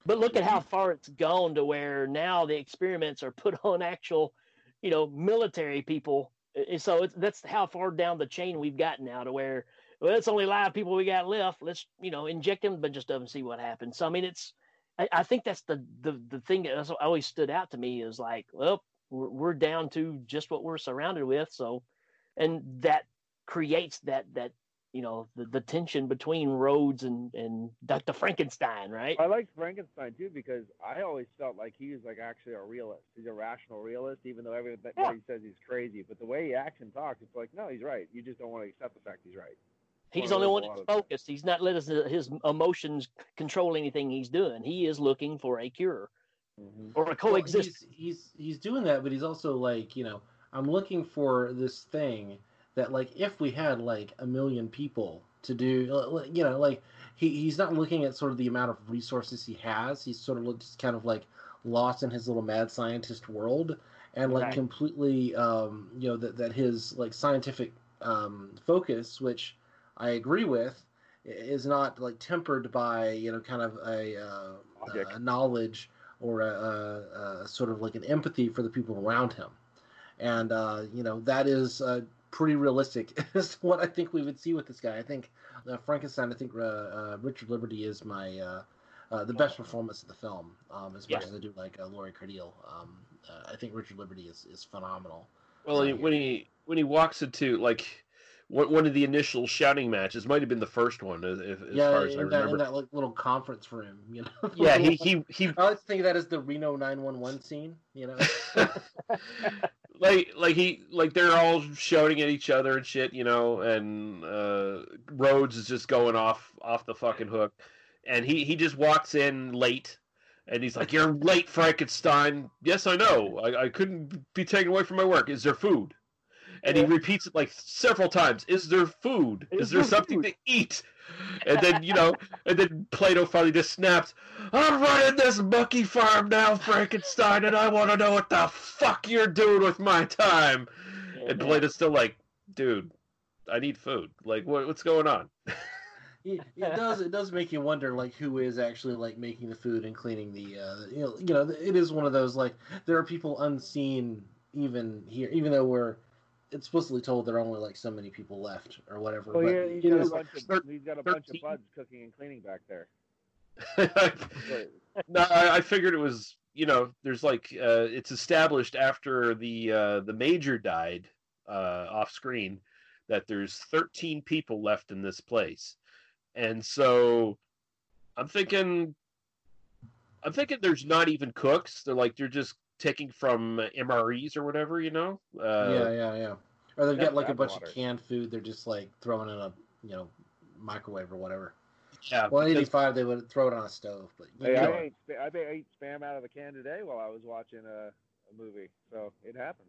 But look at how far it's gone to where now the experiments are put on actual, you know, military people. And so that's how far down the chain we've gotten now to where, well, it's only live people we got left. Let's, you know, inject them, but just doesn't see what happens. So, I mean, it's, I, I think that's the, the, the thing that always stood out to me is like, well, we're, we're down to just what we're surrounded with. So, and that creates that, that, you know, the, the tension between Rhodes and, and Dr. Frankenstein, right? I like Frankenstein too because I always felt like he was like actually a realist. He's a rational realist, even though everybody Yeah. says he's crazy. But the way he acts and talks, it's like, no, he's right. You just don't want to accept the fact he's right. He's the only one that's focused. He's not letting his, his emotions control anything he's doing. He is looking for a cure or a Well, coexistence. he's, he's he's doing that, but he's also like, you know, I'm looking for this thing that like if we had like a million people to do, you know, like he, he's not looking at sort of the amount of resources he has. He's sort of just kind of like lost in his little mad scientist world, and like Right. completely, um, you know, that that his like scientific um, focus, which I agree with, is not like tempered by you know kind of a, uh, a knowledge or a, a, a sort of like an empathy for the people around him, and uh, you know that is uh, pretty realistic. is what I think we would see with this guy. I think uh, Frankenstein. I think uh, uh, Richard Liberty is my uh, uh, the best performance of the film. Um, as much Yeah. as I do like uh, Lori Cardille, um, uh, I think Richard Liberty is, is phenomenal. Well, he, when he when he walks into like one, one of the initial shouting matches, might have been the first one, as, as yeah, far as I that, in that like, little conference room, you know. Yeah, he- he- he- I like to think of that as the Reno 911 scene, you know. like like he like they're all shouting at each other and shit, you know, and uh Rhodes is just going off off the fucking hook, and he he just walks in late. And he's like, "You're late, Frankenstein." Yes, I know. I, I couldn't be taken away from my work. Is there food? And he repeats it like several times. Is there food? Is, there, something to eat? And then you know, and then Plato finally just snaps. I'm running this monkey farm now, Frankenstein, and I want to know what the fuck you're doing with my time. And Plato's still like, dude, I need food. Like, what, what's going on? it, it does it does make you wonder like who is actually like making the food and cleaning the uh you know you know it is one of those like there are people unseen even here even though we're it's supposedly told there are only like so many people left or whatever Well, but yeah, he's got, bunch of, he's got a bunch of buds cooking and cleaning back there. no, I, I figured it was you know there's like uh, it's established after the uh, the major died uh, off screen that there's 13 people left in this place, and so I'm thinking I'm thinking there's not even cooks. They're like they're just taking from MREs or whatever, you know. Uh, yeah yeah yeah or they've got like a bunch water. of canned food they're just like throwing in a you know microwave or whatever Yeah, well because- 85 they would throw it on a stove but Hey. I ate, I ate spam out of the can today while I was watching a, a movie, so it happens.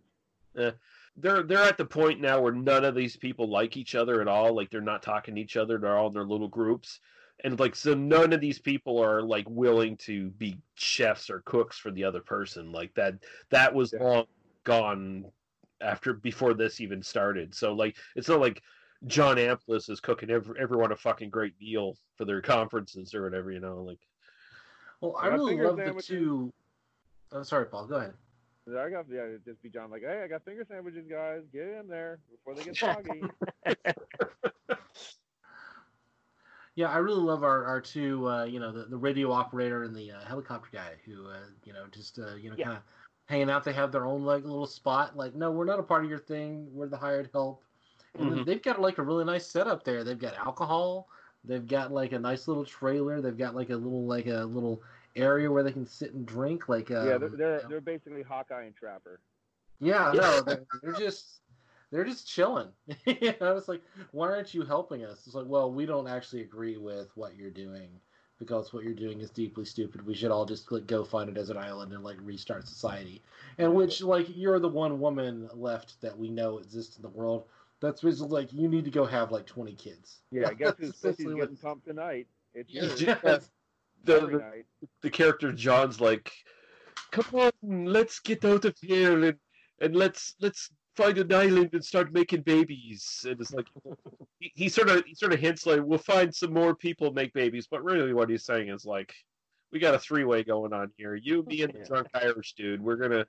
Eh, they're they're at the point now where none of these people like each other at all. Like they're not talking to each other. They're all in their little groups, and like so none of these people are like willing to be chefs or cooks for the other person. Like that that was long gone after before this even started. So like it's not like John Amplas is cooking every, everyone a fucking great meal for their conferences or whatever. You know, like well i I really love the sandwiches. two oh sorry paul go ahead I got yeah, it'd just be John like, hey, I got finger sandwiches, guys. Get in there before they get soggy. Yeah, I really love our, our two, uh, you know, the, the radio operator and the uh, helicopter guy who, uh, you know, just, uh, you know, kind of hanging out. They have their own, like, little spot. Like, no, we're not a part of your thing. We're the hired help. And then Mhm. they've got, like, a really nice setup there. They've got alcohol. They've got, like, a nice little trailer. They've got, like, a little, like, a little area where they can sit and drink. Like, um, yeah, they're they're, they're basically Hawkeye and Trapper. yeah, no, they're, they're just they're just chilling. you know, it's like, why aren't you helping us? It's like, well, we don't actually agree with what you're doing because what you're doing is deeply stupid. We should all just like go find a desert island and like restart society. And which like you're the one woman left that we know exists in the world. That's basically like you need to go have like 20 kids. Yeah, I guess That's whose pussy's what- pumped tonight? It's yours. Yes. the, the, the character John's like, "Come on, let's get out of here and and let's let's find an island and start making babies." And it's like he, he sort of he sort of hints like, "We'll find some more people make babies," but really what he's saying is like, "We got a three way going on here. You, me, and the drunk Irish dude. We're gonna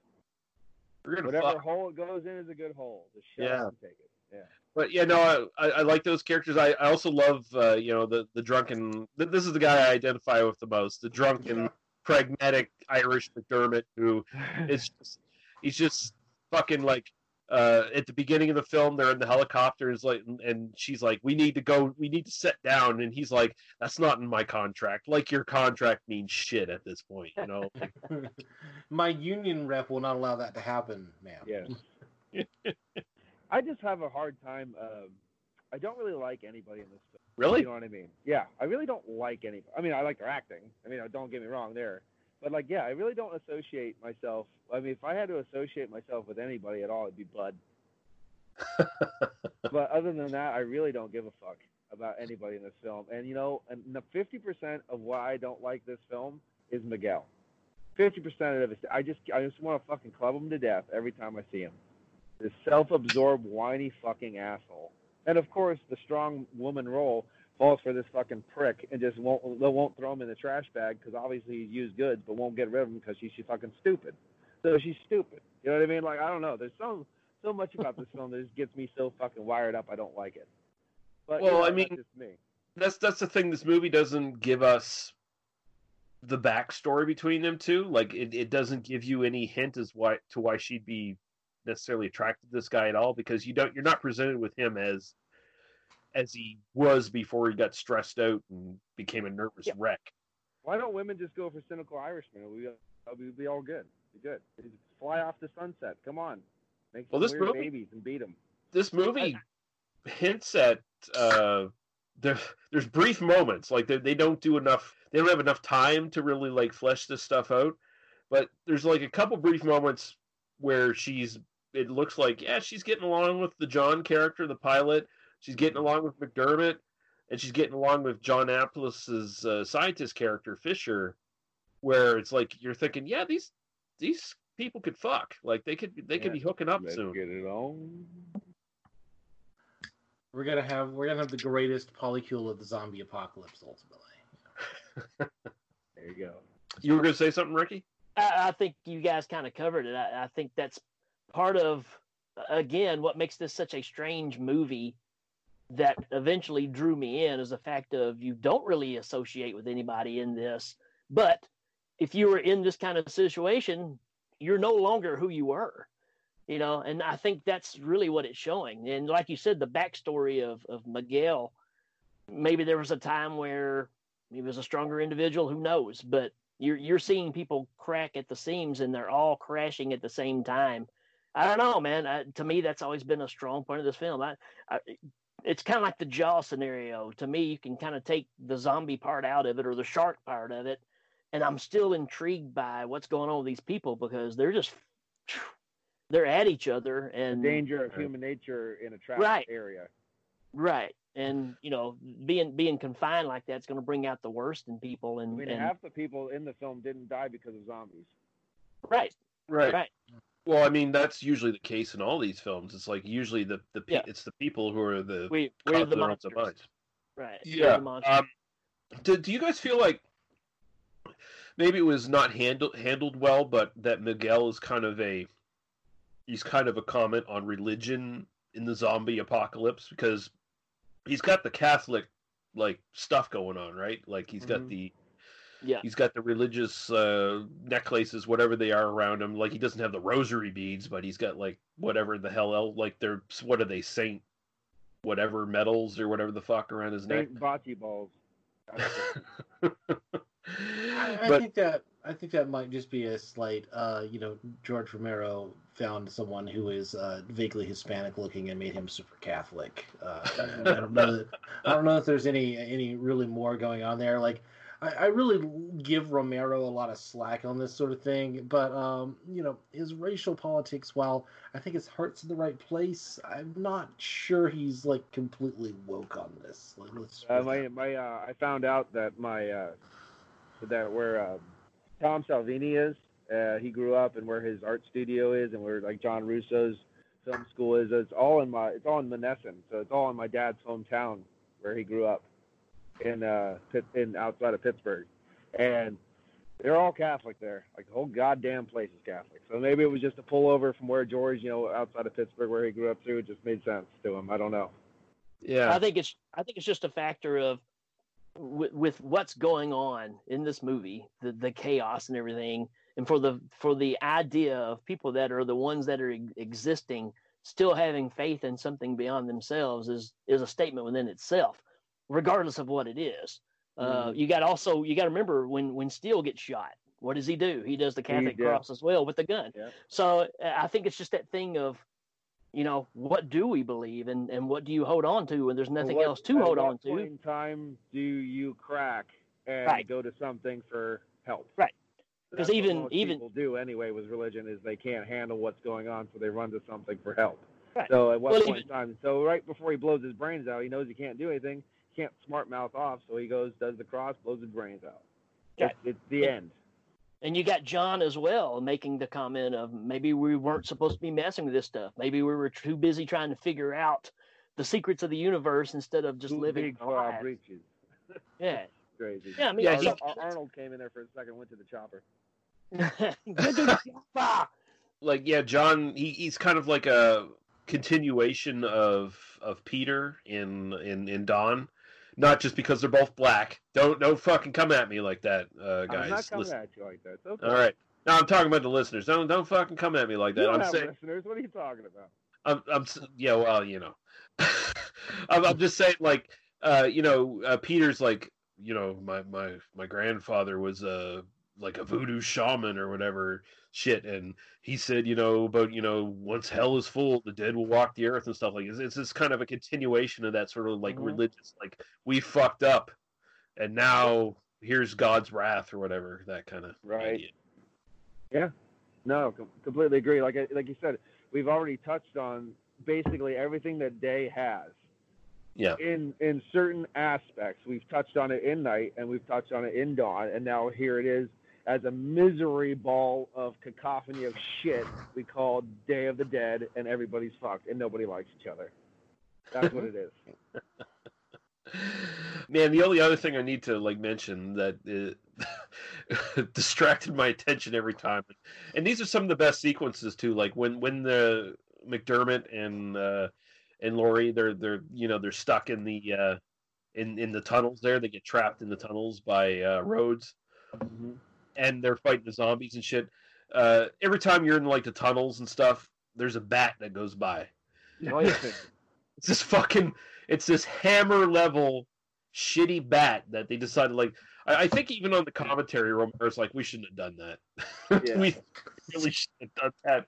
we're gonna Whatever fuck." hole it goes in is a good hole. Just shut Yeah. and take it. Yeah. But yeah, no, I, I, like those characters. I, I also love, uh, you know, the the drunken. th- This is the guy I identify with the most. The drunken, pragmatic Irish McDermott who is just, he's just fucking like. Uh, at the beginning of the film, they're in the helicopters, like, and- and she's like, "We need to go. We need to sit down." And he's like, "That's not in my contract. Like, your contract means shit at this point, you know." My union rep will not allow that to happen, ma'am. Yes. I just have a hard time. Um, I don't really like anybody in this film. Really? You know what I mean? Yeah, I really don't like any. I mean, I like their acting. I mean, don't get me wrong there, but like, yeah, I really don't associate myself. I mean, if I had to associate myself with anybody at all, it'd be Bud. but other than that, I really don't give a fuck about anybody in this film. And you know, and the fifty percent of why I don't like this film is Miguel. Fifty percent of it, I just, I just want to fucking club him to death every time I see him. This self-absorbed, whiny fucking asshole. And of course, the strong woman role. Falls for this fucking prick and just won't they won't throw him in the trash bag because obviously he's used goods, but won't get rid of him because she's, she's fucking stupid. So she's stupid. You know what I mean? Like I don't know. There's so so much about this film that just gets me so fucking wired up. I don't like it. But you Well, know, I that's mean, just me. that's that's the thing. This movie doesn't give us the backstory between them two. Like it, it doesn't give you any hint as why to why she'd be necessarily attracted to this guy at all because you don't you're not presented with him as as he was before he got stressed out and became a nervous wreck. Why don't women just go for cynical Irishmen? We we'd be all good. Be good. Just fly off the sunset. Come on, make some Well, this weird movie- babies and beat them. This movie hints at uh there, there's brief moments like they, they don't do enough they don't have enough time to really like flesh this stuff out but there's like a couple brief moments where she's it looks like yeah she's getting along with the john character the pilot she's getting along with mcdermott and she's getting along with john amplas's uh, scientist character fisher where it's like you're thinking yeah these these people could fuck like they could they could be hooking up soon get it on We're gonna have we're gonna have the greatest polycule of the zombie apocalypse ultimately. there you go. you were gonna say something ricky I, I think you guys kind of covered it. I, I think that's part of, again, what makes this such a strange movie that eventually drew me in is the fact of you don't really associate with anybody in this. But if you were in this kind of situation, you're no longer who you were, you know. And I think that's really what it's showing. And like you said, the backstory of of Miguel, maybe there was a time where he was a stronger individual. Who knows? But you're you're seeing people crack at the seams, and they're all crashing at the same time. I don't know, man. I, to me, that's always been a strong point of this film. I, I, it's kind of like the Jaw scenario. To me, you can kind of take the zombie part out of it or the shark part of it, and I'm still intrigued by what's going on with these people because they're just they're at each other and the danger of human nature in a trapped Right. area. right. And you know, being being confined like that's going to bring out the worst in people. and, I And, mean, and half the people in the film didn't die because of zombies. right, Right. right. Well, I mean that's usually the case in all these films. It's like usually the the pe- Yeah. it's the people who are the We we're the of their own monsters. Right. Yeah. the. Um, do, do you guys feel like maybe it was not handled handled well, but that Miguel is kind of a he's kind of a comment on religion in the zombie apocalypse because he's got the Catholic like stuff going on, right? Like he's got Mhm. the yeah. He's got the religious uh, necklaces, whatever they are around him. Like he doesn't have the rosary beads, but he's got like whatever the hell else. Like they're what are they Saint, whatever medals or whatever the fuck around his neck. Saint bocce balls. I, I But- think that I think that might just be a slight. Uh, you know, George Romero found someone who is uh, vaguely Hispanic looking and made him super Catholic. Uh, I don't know. That, I don't know if there's any any really more going on there. Like, I, I really give Romero a lot of slack on this sort of thing, but um, you know, his racial politics. While I think his heart's in the right place, I'm not sure he's like completely woke on this. Like, let's Uh, my my uh, I found out that my uh, that where uh, Tom Savini is. Uh, he grew up and where his art studio is and where like John Russo's film school is. It's all in my it's all in Monessen, so it's all in my dad's hometown where he grew up in uh in outside of Pittsburgh, and they're all Catholic there. Like the whole goddamn place is Catholic. So maybe it was just a pullover from where George, you know, outside of Pittsburgh where he grew up too. It just made sense to him. I don't know. Yeah. I think it's I think it's just a factor of with, with what's going on in this movie, the the chaos and everything, and for the for the idea of people that are the ones that are existing still having faith in something beyond themselves is is a statement within itself, regardless of what it is. Uh, Mhm. you got also you got to remember when when Steele gets shot, what does he do? He does the Catholic cross as well with the gun. Yeah. So I think it's just that thing of, you know, what do we believe and, and what do you hold on to when there's nothing What- else to hold what on point to? in time do you crack and Right. go to something for help? Right. Because even even people do anyway with religion is they can't handle what's going on, so they run to something for help. Right. So at what Well, point even- in time? So right before he blows his brains out, he knows he can't do anything. He can't smart mouth off, so he goes, does the cross, blows his brains out. Right. It's, it's the end. and you got John as well making the comment of maybe we weren't supposed to be messing with this stuff. Maybe we were too busy trying to figure out the secrets of the universe instead of just Two living big their uh, lives. breaches. Yeah. Crazy. Yeah, I mean, Arnold, he- Arnold came in there for a second, went to the chopper. like yeah, John. He, he's kind of like a continuation of of Peter in in in Dawn. Not just because they're both black. Don't don't fucking come at me like that, uh, guys. I'm not coming Listen. at you like that. Okay. All right. No, I'm talking about the listeners. Don't don't fucking come at me like You that. don't I'm have saying listeners. What are you talking about? I'm, I'm, yeah, well, you know, I'm, I'm just saying, like, uh, you know, uh, Peter's like, you know, my my my grandfather was a like a voodoo shaman or whatever shit, and he said, you know, but you know, once hell is full, the dead will walk the earth and stuff like. It's, it's just kind of a continuation of that sort of like Mhm. religious, like we fucked up, and now here's God's wrath or whatever that kind of Right. Yeah. No, com- completely agree. Like like you said, we've already touched on basically everything that Day has. Yeah. In in certain aspects, we've touched on it in Night, and we've touched on it in Dawn, and now here it is as a misery ball of cacophony of shit we call Day of the Dead, and everybody's fucked, and nobody likes each other. That's what it is. Man, the only other thing I need to like mention that uh, distracted my attention every time, and these are some of the best sequences too. Like when when the McDermott and uh, and Lori they're they're you know they're stuck in the uh, in in the tunnels there. They get trapped in the tunnels by uh, Rhodes, and they're fighting the zombies and shit. Uh, every time you're in like the tunnels and stuff, there's a bat that goes by. Oh, yeah. It's this fucking it's this hammer level shitty bat that they decided like I, I think even on the commentary Romero's like we shouldn't have done that. Yeah. we really shouldn't have done that.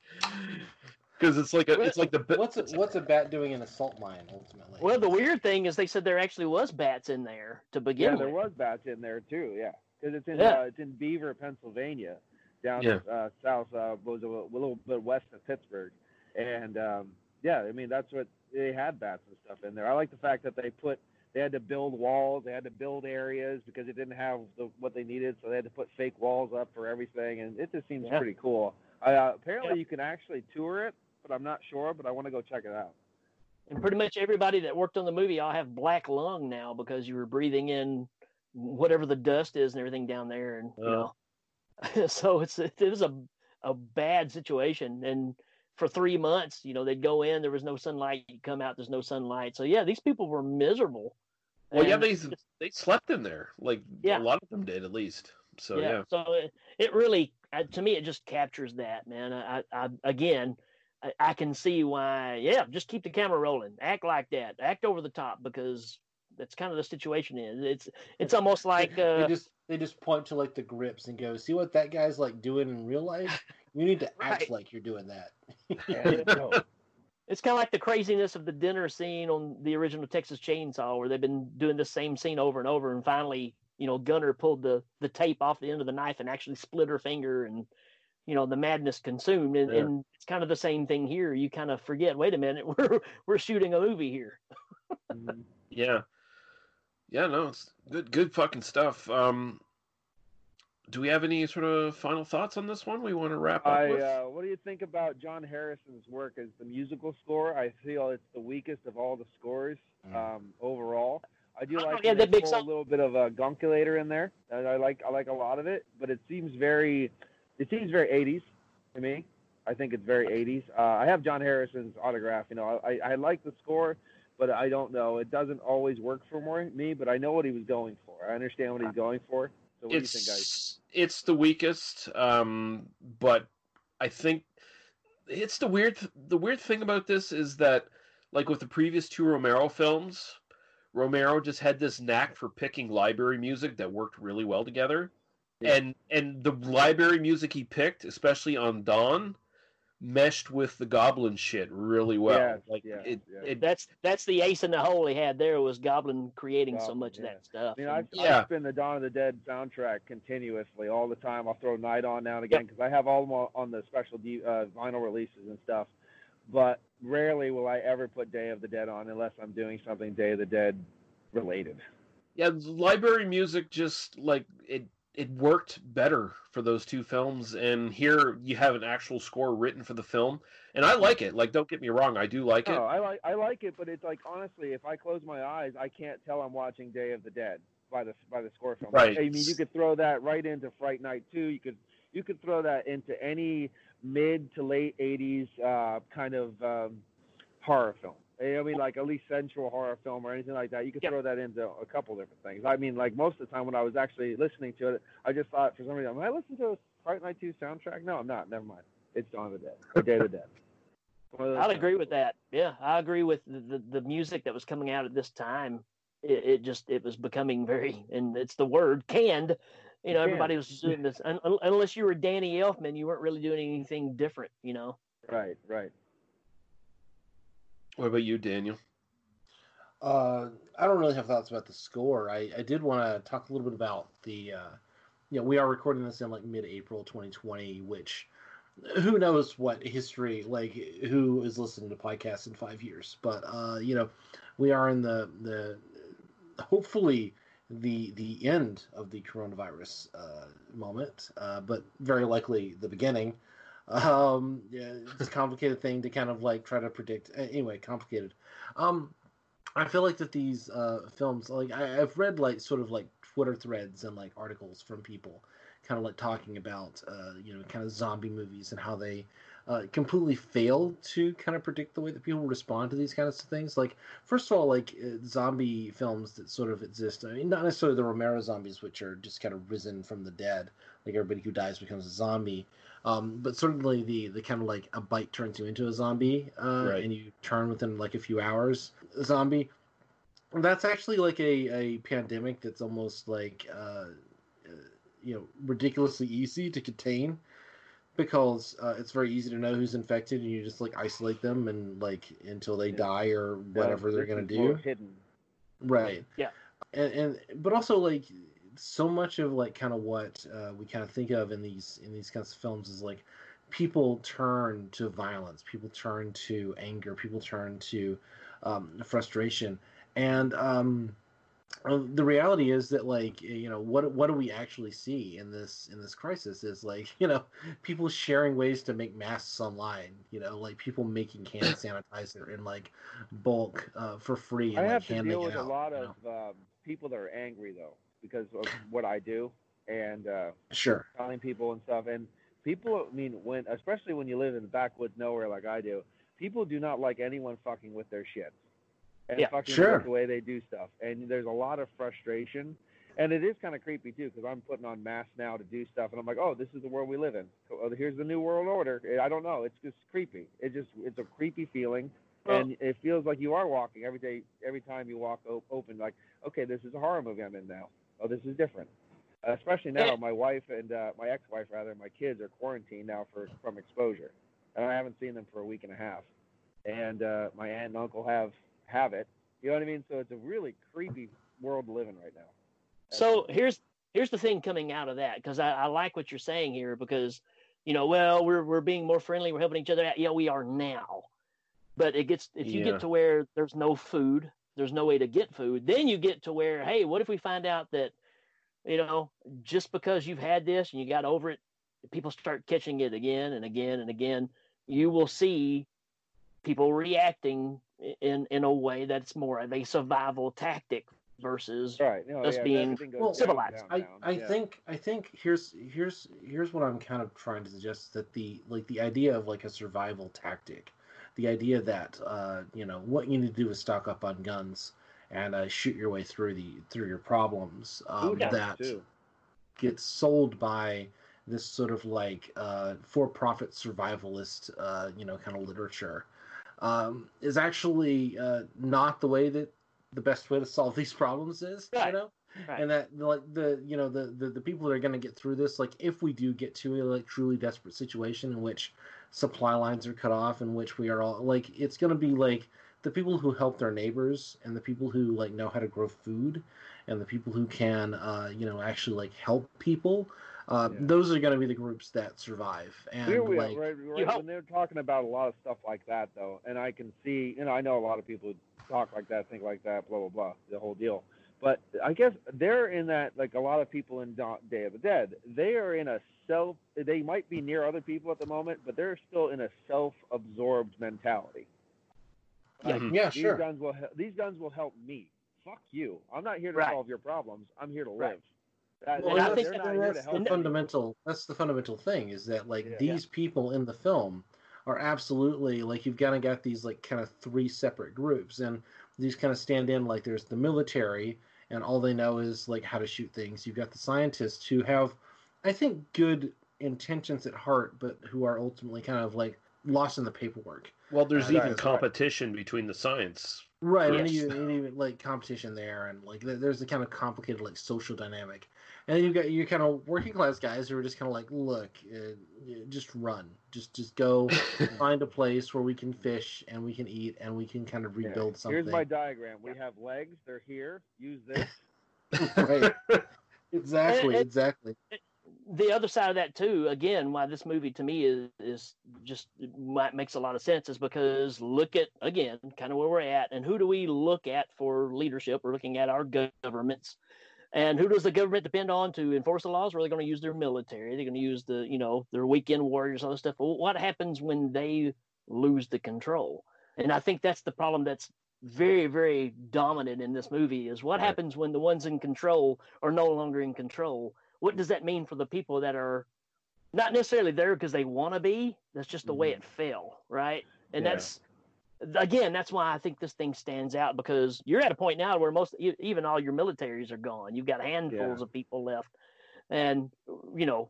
Because it's like a it's like the what's a, what's a bat doing in a salt mine ultimately? Well, the weird thing is they said there actually was bats in there to begin with. yeah, there was bats in there too. Yeah, because it's in Yeah. uh, it's in Beaver, Pennsylvania, down Yeah. uh, south, uh, was a, a little bit west of Pittsburgh, and um, yeah, I mean that's what they had bats and stuff in there. I like the fact that they put they had to build walls, they had to build areas because they didn't have the, what they needed, so they had to put fake walls up for everything, and it just seems Yeah. pretty cool. Uh, apparently, you can actually tour it, but I'm not sure. But I want to go check it out. And pretty much everybody that worked on the movie all have black lung now because you were breathing in whatever the dust is and everything down there, and you know, so it's it was a a bad situation. And for three months, you know, they'd go in, there was no sunlight. You come out, there's no sunlight. So yeah, these people were miserable. well yeah And they they slept in there like Yeah. a lot of them did at least. So yeah. So it, it really, uh, to me, it just captures that, man. I, I, I again, I, I can see why. Yeah, just keep the camera rolling. Act like that. Act over the top because that's kind of the situation is. It's it's almost like they uh, just they just point to like the grips and go, see what that guy's like doing in real life. You need to act like you're doing that. it's kind of like the craziness of the dinner scene on the original Texas Chainsaw, where they've been doing the same scene over and over, and finally, you know, Gunnar pulled the the tape off the end of the knife and actually split her finger, and you know, the madness consumed. And, Yeah. and it's kind of the same thing here. You kind of forget, wait a minute, we're we're shooting a movie here. Yeah. Yeah, no, it's good good fucking stuff. Um do we have any sort of final thoughts on this one we want to wrap up I, with? uh, what do you think about John Harrison's work as the musical score? I feel it's the weakest of all the scores um, overall. I do like yeah, when that they big song- a little bit of a gunkulator in there, and I like I like a lot of it. But it seems very, it seems very 80s to me. I think it's very 80s. Uh, I have John Harrison's autograph. You know, I, I like the score, but I don't know. It doesn't always work for me. But I know what he was going for. I understand what he's going for. So what it's do you think, guys? it's the weakest um but I think it's the weird the weird thing about this is that like with the previous two Romero films Romero just had this knack for picking library music that worked really well together and and the library music he picked especially on Dawn meshed with the goblin shit really well Yes, like yes, it, it that's that's the ace in the hole he had there was Goblin creating so Goblin, much of that stuff. I mean, I, And- I spin the Dawn of the Dead soundtrack continuously all the time. I'll throw Night on now and again because I have all them on- on the special D, uh, vinyl releases and stuff. But rarely will I ever put Day of the Dead on unless I'm doing something Day of the Dead related. Yeah, library music just like it it worked better for those two films and here you have an actual score written for the film and i like it like don't get me wrong i do like No, it I like I like it, but it's like honestly, if I close my eyes, I can't tell I'm watching Day of the Dead by the by the score film. Right. I mean, you could throw that right into Fright Night 2. You could you could throw that into any mid to late 80s uh, kind of um, horror film. I mean, like at least sensual horror film or anything like that. You could throw that into a couple different things. I mean, like most of the time when I was actually listening to it, I just thought for some reason, am I listening to a Fright Night 2 soundtrack? No, I'm not. Never mind. It's Dawn of the Dead. Or Day of the Dead. One of those I'd agree with that. Yeah, I agree with the, the, the music that was coming out at this time. It, it just it was becoming very, and it's the word canned. You know, everybody was just doing this. Un, un- unless you were Danny Elfman, you weren't really doing anything different. You know. Right, right. What about you daniel Uh, I don't really have thoughts about the score. I, I did want to talk a little bit about the, uh, you know, we are recording this in like mid-April 2020, which who knows what history, like who is listening to podcasts in five years. But, uh, you know, we are in the, the, hopefully the, the end of the coronavirus, uh, moment, uh, but very likely the beginning. Um, yeah, it's a complicated thing to kind of like try to predict. Anyway, complicated. Um, I feel like that these uh, films, like I, I've read like sort of like Twitter threads and like articles from people, kind of like talking about uh, you know kind of zombie movies and how they uh, completely fail to kind of predict the way that people respond to these kinds of things. Like first of all, like uh, zombie films that sort of exist. I mean, not necessarily the Romero zombies, which are just kind of risen from the dead, like everybody who dies becomes a zombie. Um, but certainly the the kind of like a bite turns you into a zombie, uh, Right. and you turn within like a few hours a zombie. That's actually like a, a pandemic that's almost like uh, uh, you know ridiculously easy to contain because uh, it's very easy to know who's infected and you just like isolate them and like until they die or whatever they're this gonna do. Hidden. Right. Yeah. And and but also like so much of like kind of what uh, we kind of think of in these in these kinds of films is like people turn to violence, people turn to anger, people turn to um, frustration, and um, uh, the reality is that like you know what what do we actually see in this in this crisis is like you know people sharing ways to make masks online you know like people making hand sanitizer in like bulk uh, for free and I like have to deal it with a lot you of um, people that are angry though because of what I do and uh, Sure. telling people and stuff. And people, I mean, when especially when you live in the backwoods nowhere like I do, people do not like anyone fucking with their shit and Yeah, fucking sure. with the way they do stuff. And there's a lot of frustration. And it is kind of creepy too, because I'm putting on masks now to do stuff, and I'm like, "Oh, this is the world we live in. Oh, here's the new world order." I don't know. It's just creepy. It just it's a creepy feeling, Well- and it feels like you are walking every day. Every time you walk open, like, okay, this is a horror movie I'm in now. Oh, this is different. Especially now, my wife and uh, my ex-wife, rather, my kids are quarantined now for from exposure, and I haven't seen them for a week and a half. And uh, my aunt and uncle have have it. You know what I mean? So it's a really creepy world to live in right now. So here's here's the thing coming out of that because I, I like what you're saying here because you know well we're we're being more friendly we're helping each other out yeah we are now but it gets if you Yeah. get to where there's no food there's no way to get food then you get to where hey what if we find out that you know just because you've had this and you got over it people start catching it again and again and again you will see people reacting in in a way that's more of a survival tactic versus Right. No, us yeah, being Well, down, civilized. down, I, down. I Yeah. think I think here's here's here's what I'm kind of trying to suggest that the like the idea of like a survival tactic, the idea that uh, you know what you need to do is stock up on guns and uh, shoot your way through the through your problems. Um, that too. gets sold by this sort of like uh, for-profit survivalist, uh, you know, kind of literature, um, is actually uh, not the way that the best way to solve these problems is. You know, Right. and that like the you know the the, the people that are going to get through this, like if we do get to a like truly desperate situation in which supply lines are cut off, in which we are all like, it's going to be like the people who help their neighbors and the people who like know how to grow food and the people who can uh, you know actually like help people uh, those are going to be the groups that survive and Here we like are, right, right, when they're talking about a lot of stuff like that, though, and I can see, you know, I know a lot of people who talk like that, think like that, blah blah blah, the whole deal. But I guess they're in that like a lot of people in Day of the Dead. They are in a self. They might be near other people at the moment, but they're still in a self-absorbed mentality. Yeah, Like, yeah, these sure. Guns will he- these guns will help me. Fuck you. I'm not here to Right. solve your problems. I'm here to Right. live. That, Well, they're, that's, they're not here to that's help the fundamental. That's the fundamental thing is that like Yeah. these people in the film are absolutely like you've kind of got these like kind of three separate groups, and these kind of stand in like there's the military, and all they know is like how to shoot things. You've got the scientists who have, I think, good intentions at heart, but who are ultimately kind of like lost in the paperwork. Well, there's Uh, even competition between the science. Right, and even, and even like competition there, and like there's the kind of complicated like social dynamic, and then you've got your kind of working class guys who are just kind of like, look, uh, just run, just just go find a place where we can fish and we can eat and we can kind of rebuild something. Here's my diagram. We have legs. They're here. Use this. right, exactly, And- and- exactly. the other side of that too again why this movie to me is is just might makes a lot of sense is because look at again kind of where we're at and who do we look at for leadership we're looking at our governments and who does the government depend on to enforce the laws? Are they going to use their military? They're going to use the, you know, their weekend warriors, all this stuff. Well, what happens when they lose the control? And I think that's the problem that's very, very dominant in this movie is what happens when the ones in control are no longer in control? What does that mean for the people that are not necessarily there because they want to be? That's just the way mm-hmm. it fell, right? And Yeah. that's again, that's why I think this thing stands out because you're at a point now where most, even all your militaries are gone. You've got handfuls Yeah. of people left, and you know,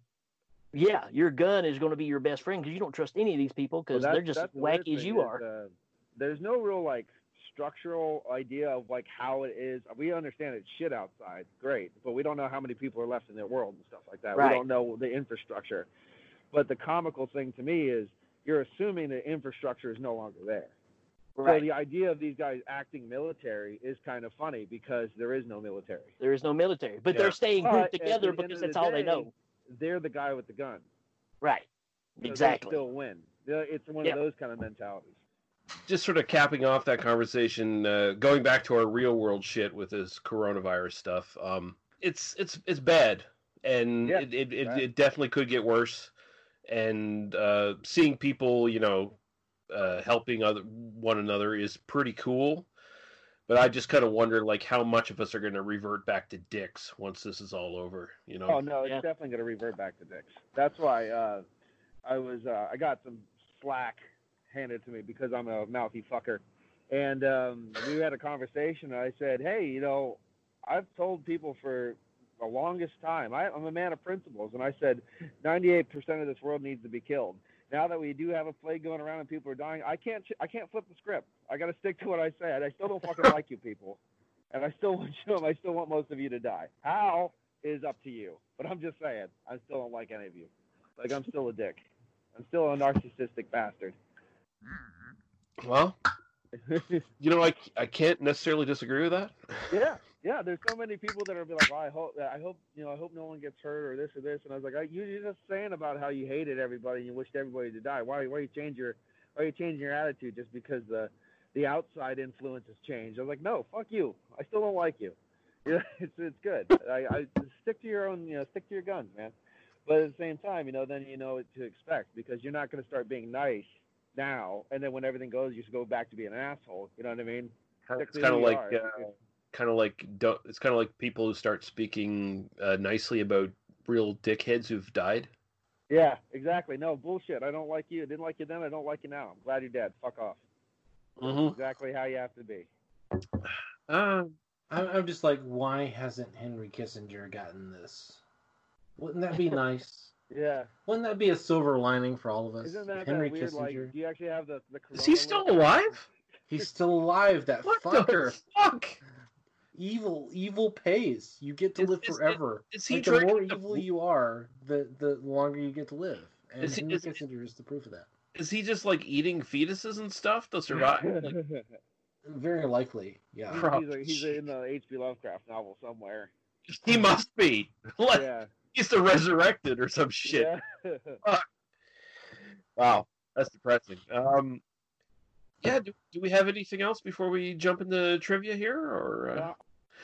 yeah, your gun is going to be your best friend because you don't trust any of these people because Well, they're just wacky as you is, are. uh, there's no real like structural idea of like how it is. We understand it's shit outside, great, but we don't know how many people are left in the world and stuff like that. Right. We don't know the infrastructure. But the comical thing to me is you're assuming the infrastructure is no longer there. Right. So the idea of these guys acting military is kind of funny because there is no military. There is no military, but Yeah. they're staying But grouped at the together because of the that's all they know. They're the guy with the gun. Right. So they Exactly. still win. It's one Yeah. of those kind of mentalities. just sort of capping off that conversation, uh, going back to our real world shit with this coronavirus stuff. Um, it's it's it's bad, and Yeah, it, it, it, it definitely could get worse. And uh, seeing people, you know, uh, helping other one another is pretty cool. But I just kind of wonder, like, how much of us are going to revert back to dicks once this is all over. You know? Oh no, it's definitely going to revert back to dicks. That's why uh, I was uh, I got some slack handed to me because I'm a mouthy fucker, and um, we had a conversation. And I said, hey, you know, I've told people for the longest time. I, I'm a man of principles, and I said 98% of this world needs to be killed. Now that we do have a plague going around and people are dying, I can't I can't flip the script. I got to stick to what I said. I still don't fucking like you people, and I still want you. I still want most of you to die. How is up to you. But I'm just saying, I still don't like any of you. Like I'm still a dick. I'm still a narcissistic bastard. Well, you know, I I can't necessarily disagree with that. Yeah, yeah. There's so many people that are be like, well, I hope, I hope, you know, I hope no one gets hurt or this or this. And I was like, I, you- you're just saying about how you hated everybody and you wished everybody to die. Why, why you change your, why you changing your attitude just because the, the outside influence has changed? I was like, no, fuck you. I still don't like you. Yeah, it's it's good. I, I stick to your own, you know, stick to your guns, man. But at the same time, you know, then you know what to expect because you're not going to start being nice now, and then when everything goes, you just go back to being an asshole. You know what I mean? It's kind of like uh, kind of like don't- it's kind of like people who start speaking uh, nicely about real dickheads who've died. Yeah, exactly. No bullshit. I don't like you. I didn't like you then. I don't like you now. I'm glad you're dead. Fuck off. Mhm. Exactly how you have to be. Uh, I'm, I'm just like, why hasn't Henry Kissinger gotten this? Wouldn't that be nice? Yeah. Wouldn't that be a silver lining for all of us? Isn't that, If that Henry weird? Kissinger. Like, do you actually have the the? Is he still alive? He's still alive. That What the fucker. fuck? Evil, evil pays. You get to live is- forever. is he like, the more drinking the evil you are, the the longer you get to live. And Is he- Henry is- Kissinger is the proof of that. Is he just like eating fetuses and stuff to survive? Like, Very likely, yeah. he's, a, he's in the H.P. Lovecraft novel somewhere. he must be. Like, Yeah. He's the resurrected or some shit. Yeah. Fuck. Wow, that's depressing. Um, yeah. Do, do we have anything else before we jump into trivia here, or? Uh...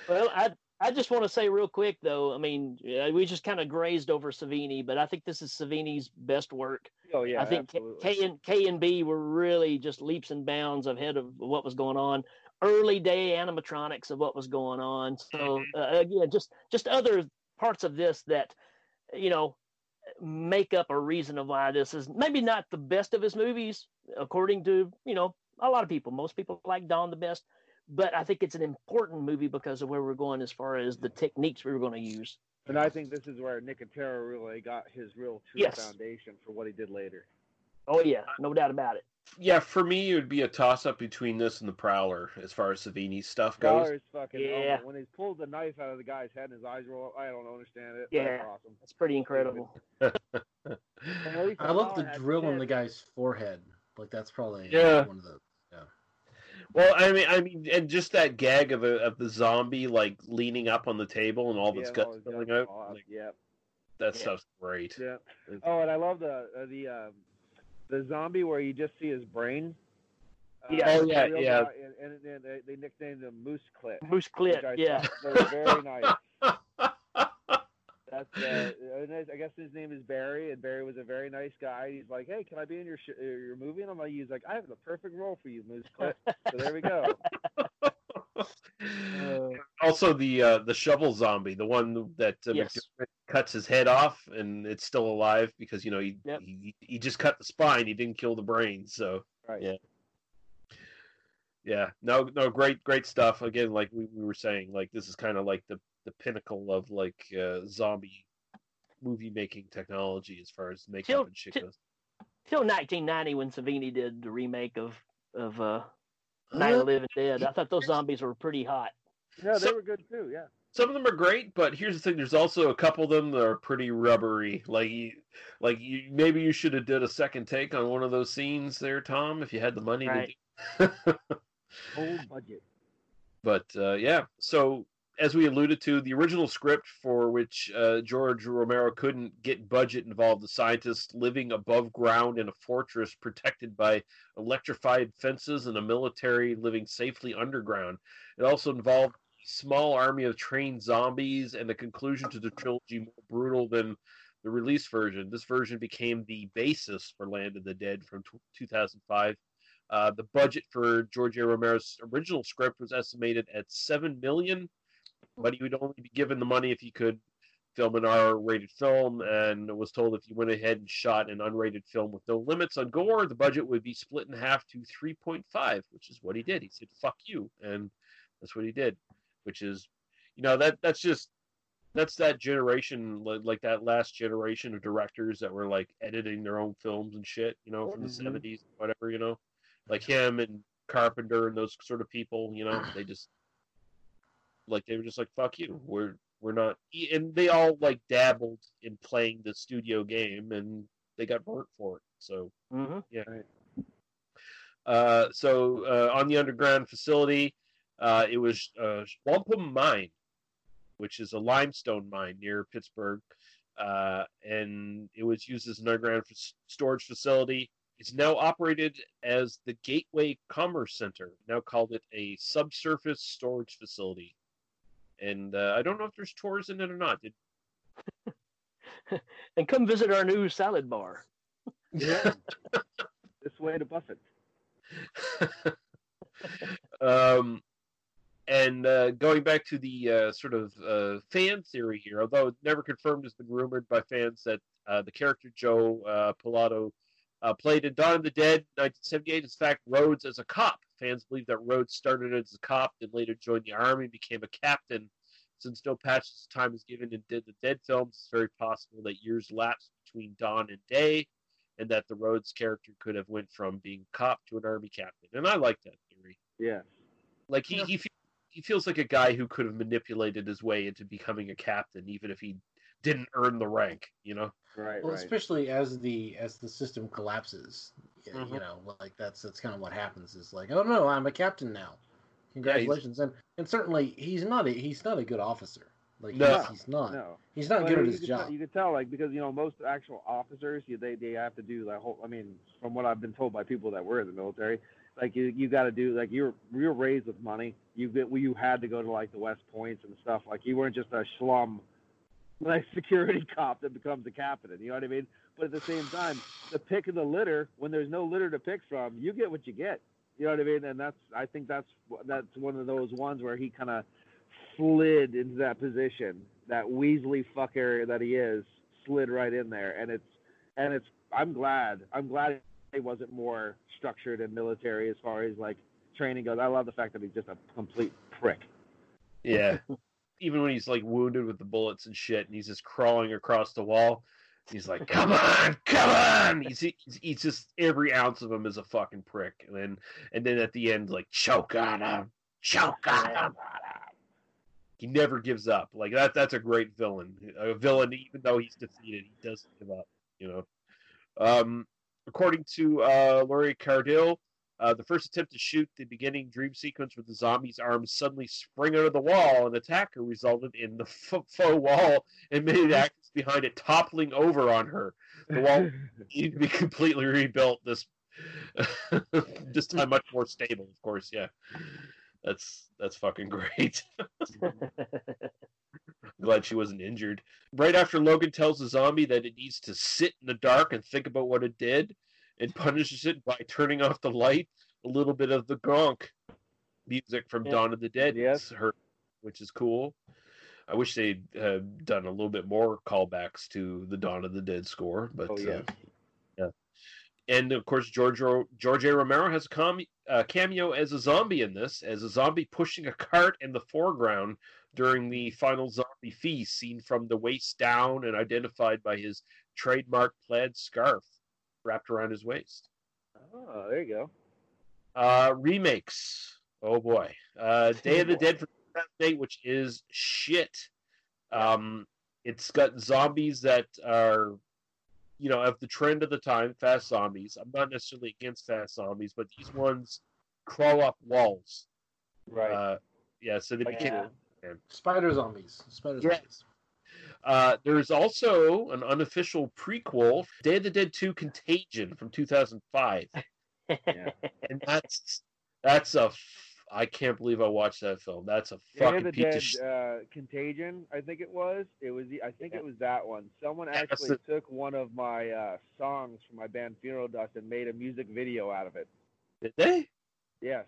Well, I I just want to say real quick though. I mean, we just kind of grazed over Savini, but I think this is Savini's best work. Oh yeah, I think K- absolutely. K and K and B were really just leaps and bounds ahead of what was going on. Early day animatronics of what was going on. So uh, again, just just other parts of this that you know make up a reason of why this is maybe not the best of his movies, according to you know a lot of people. Most people like Dawn the best, but I think it's an important movie because of where we're going as far as the techniques we were going to use. And I think this is where Nicotero really got his real true Yes. foundation for what he did later. Oh yeah, no doubt about it. Yeah, for me, it would be a toss up between this and the Prowler as far as Savini's stuff goes. Dollar's fucking oh, Yeah. oh, when he pulled the knife out of the guy's head and his eyes roll up, I don't understand it. Yeah, That's awesome. it's pretty incredible. I love the drill on the guy's forehead. Like that's probably Yeah. one of the yeah. Well, I mean, I mean, and just that gag of a, of the zombie like leaning up on the table and all of its Yeah, guts all spilling out. fall Like, yeah. that Yeah. stuff's great. Yeah. Oh, and I love the uh, the um, the zombie where you just see his brain. Uh, Yeah. Oh, yeah, yeah. guy, and, and, and they, they nicknamed him Moose Clit. Moose Clit, yeah. thought was very nice. That's uh, I guess his name is Barry, and Barry was a very nice guy. He's like, "Hey, can I be in your sh- uh, your movie?" And I'm like, "He's like, I have the perfect role for you, Moose Clit." so there we go. Also, the uh, the shovel zombie, the one that uh, Yes. Cuts his head off and it's still alive because you know he, he he just cut the spine, he didn't kill the brain. So Right. yeah, yeah, no, no, great, great stuff. Again, like we, we were saying, like this is kind of like the the pinnacle of like uh, zombie movie making technology as far as makeup Till- and shit till- goes. Till 1990, when Savini did the remake of of uh, Night of the Living Dead, I thought those zombies were pretty hot. Yeah, they So- were good too. Yeah. some of them are great, but here's the thing: there's also a couple of them that are pretty rubbery. Like, you, like you, maybe you should have did a second take on one of those scenes there, Tom, if you had the money Right. to do. Whole budget. But uh, yeah, so as we alluded to, the original script for which uh, George Romero couldn't get budget involved the scientists living above ground in a fortress protected by electrified fences and a military living safely underground. It also involved a small army of trained zombies and the conclusion to the trilogy more brutal than the release version. This version became the basis for Land of the Dead from t- 2005. Uh, the budget for George A. Romero's original script was estimated at seven million, but he would only be given the money if he could film an R-rated film, and was told if he went ahead and shot an unrated film with no limits on gore, the budget would be split in half to 3.5, which is what he did. He said, "Fuck you," and that's what he did. Which is, you know, that that's just that's that generation, like, like that last generation of directors that were like editing their own films and shit, you know, from the Mhm. 70s, whatever, you know, like him and Carpenter and those sort of people, you know, they just like they were just like fuck you, we're we're not, and they all like dabbled in playing the studio game and they got burnt for it. So Mm-hmm. yeah. Uh, so uh, on the underground facility, uh, it was uh, Wampum Mine, which is a limestone mine near Pittsburgh, uh, and it was used as an underground storage facility. It's now operated as the Gateway Commerce Center, now called it a subsurface storage facility. And uh, I don't know if there's tours in it or not. Did, And come visit our new salad bar. Yeah. this way to Buffett. um, and uh, going back to the uh, sort of uh, fan theory here, although never confirmed, has been rumored by fans that uh, the character Joe uh, Pilato uh, played in Dawn of the Dead, 1978. In fact, Rhodes as a cop. Fans believe that Rhodes started as a cop, then later joined the army, and became a captain. Since no patches of time is given in Dead the Dead films, it's very possible that years lapsed between dawn and day, and that the Rhodes character could have went from being cop to an army captain. And I like that theory. Yeah. Like he he, fe- he feels like a guy who could have manipulated his way into becoming a captain, even if he didn't earn the rank. You know. Right. Well, especially as the as the system collapses, y- Mhm. you know, like that's that's kind of what happens. Is like, oh no, I'm a captain now. Congratulations, and and certainly he's not a he's not a good officer. Like No. he's, he's not. No. He's not Well, good at his job. Tell, you could tell, like, because you know most actual officers, you, they they have to do that whole. I mean, from what I've been told by people that were in the military, like you you got to do like you're you're raised with money. You get you had to go to like the West Points and stuff. Like you weren't just a schlum, like security cop that becomes a captain. You know what I mean? But at the same time, the pick of the litter when there's no litter to pick from, you get what you get. You know what I mean? And that's I think that's that's one of those ones where he kind of slid into that position. That Weasley fucker that he is slid right in there, and it's and it's. I'm glad. I'm glad he wasn't more structured and military as far as like training goes. I love the fact that he's just a complete prick. Yeah. Even when he's like wounded with the bullets and shit, and he's just crawling across the wall, he's like, "Come on, come on!" He's, he's he's just every ounce of him is a fucking prick, and then and then at the end, like choke on him, choke on him. He never gives up. Like that. That's a great villain. A villain, even though he's defeated, he doesn't give up. You know. Um, according to uh, Lori Cardille, uh, the first attempt to shoot the beginning dream sequence with the zombie's arms suddenly spring out of the wall and attack her resulted in the f- faux wall and many of the actors behind it toppling over on her. The wall needed to be completely rebuilt. This this time much more stable, of course. Yeah, that's that's fucking great. Glad she wasn't injured. Right after Logan tells the zombie that it needs to sit in the dark and think about what it did, and punishes it by turning off the light, a little bit of the Gonk music from Yeah. Dawn of the Dead Yes. is heard, which is cool. I wish they'd uh, done a little bit more callbacks to the Dawn of the Dead score, but Oh, yes. uh, yeah. And of course, George George A. Romero has a com- uh, cameo as a zombie in this, as a zombie pushing a cart in the foreground during the final zombie feast, seen from the waist down and identified by his trademark plaid scarf wrapped around his waist. Oh, there you go. Uh, remakes. Oh boy. Uh, Day of the Dead from 2008, which is shit. Um, it's got zombies that are, you know, of the trend of the time, fast zombies. I'm not necessarily against fast zombies, but these ones crawl up walls. Right. Uh, yeah, so they Like, became. Spider zombies. Spider Yeah. zombies. Uh, there's also an unofficial prequel, Day of the Dead 2 Contagion from 2005. And that's that's a f- I can't believe I watched that film. That's a Day fucking of the piece Dead of shit. uh, Contagion, I think it was. It was. the- I think it was that one. Someone that's actually the- took one of my uh, songs from my band Funeral Dust and made a music video out of it. Did they? Yes.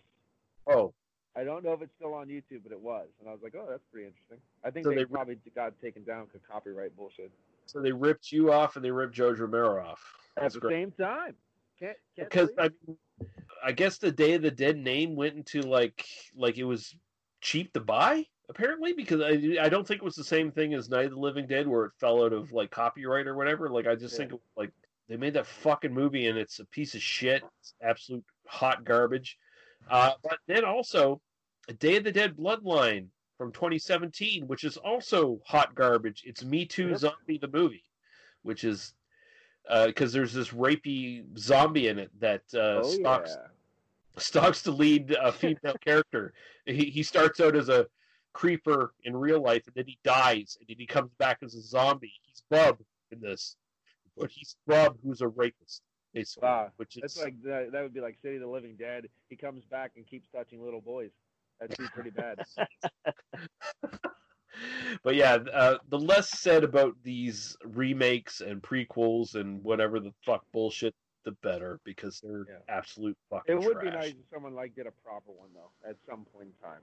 Oh, I don't know if it's still on YouTube, but it was, and I was like, "Oh, that's pretty interesting." I think So they, they- probably got taken down because copyright bullshit. so they ripped you off and they ripped George Romero off. At That's the great. same time, can't, can't Because I, mean, I guess the Day of the Dead name went into like like it was cheap to buy apparently because I I don't think it was the same thing as Night of the Living Dead where it fell out of like copyright or whatever. Like I just Yeah. think it was, like they made that fucking movie and it's a piece of shit. It's absolute hot garbage. Uh, but then also, Day of the Dead Bloodline from 2017, which is also hot garbage. It's Me Too Zombie the movie, which is because there's this rapey zombie in it that uh, Oh, stalks yeah. stalks the lead a female character. He he starts out as a creeper in real life, and then he dies, and then he comes back as a zombie. He's Bub in this, but he's Bub who's a rapist, basically. Wow, which is that's like that, that would be like City of the Living Dead. He comes back and keeps touching little boys. That'd be pretty bad. but yeah, uh, the less said about these remakes and prequels and whatever the fuck bullshit, the better because they're absolute fucking it would trash. be nice if someone like did a proper one though, at some point in time.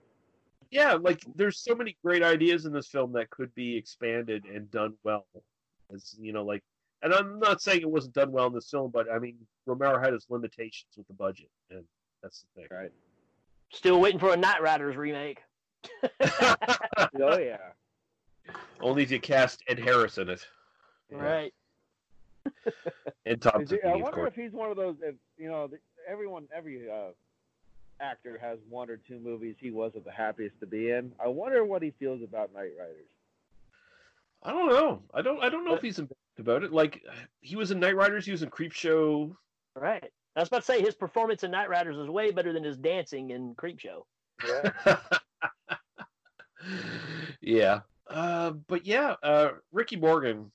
yeah, like there's so many great ideas in this film that could be expanded and done well. As you know, like, and I'm not saying it wasn't done well in this film, but I mean, Romero had his limitations with the budget, and that's the thing. Right. Still waiting for a Knightriders remake. oh yeah. Only if you cast Ed Harris in it, Right. and Tom he- I wonder course. if he's one of those. If you know, the- everyone, every uh, actor has one or two movies he wasn't the happiest to be in. I wonder what he feels about Knightriders. I don't know. I don't. I don't know if he's embarrassed about it. Like he was in Knightriders. He was in Creepshow. Right. I was about to say his performance in Knightriders is way better than his dancing in Creepshow. Yeah. Yeah. Uh, but yeah, uh, Ricky Morgan,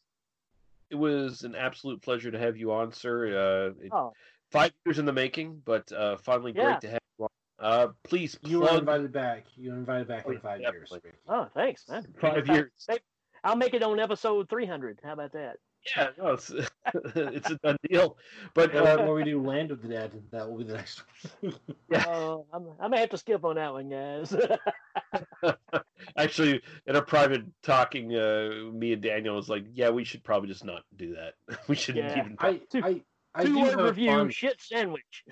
it was an absolute pleasure to have you on, sir. Uh, it- Oh. Five years in the making, but uh, finally Yeah. great to have you on. Uh, please You were plug invited back. You were invited back Oh, in five years. Oh, thanks, man. Five years. Hey, I'll make it on episode 300. How about that? Yeah, no, it's it's a done deal. But uh, when we do Land of the Dead, that will be the next one. Uh, I'm, I may have to skip on that one, guys. actually, in a private talking, uh, me and Daniel was like, "Yeah, we should probably just not do that. we shouldn't Yeah. even." I, I, I Two do word have a review, fond- shit sandwich.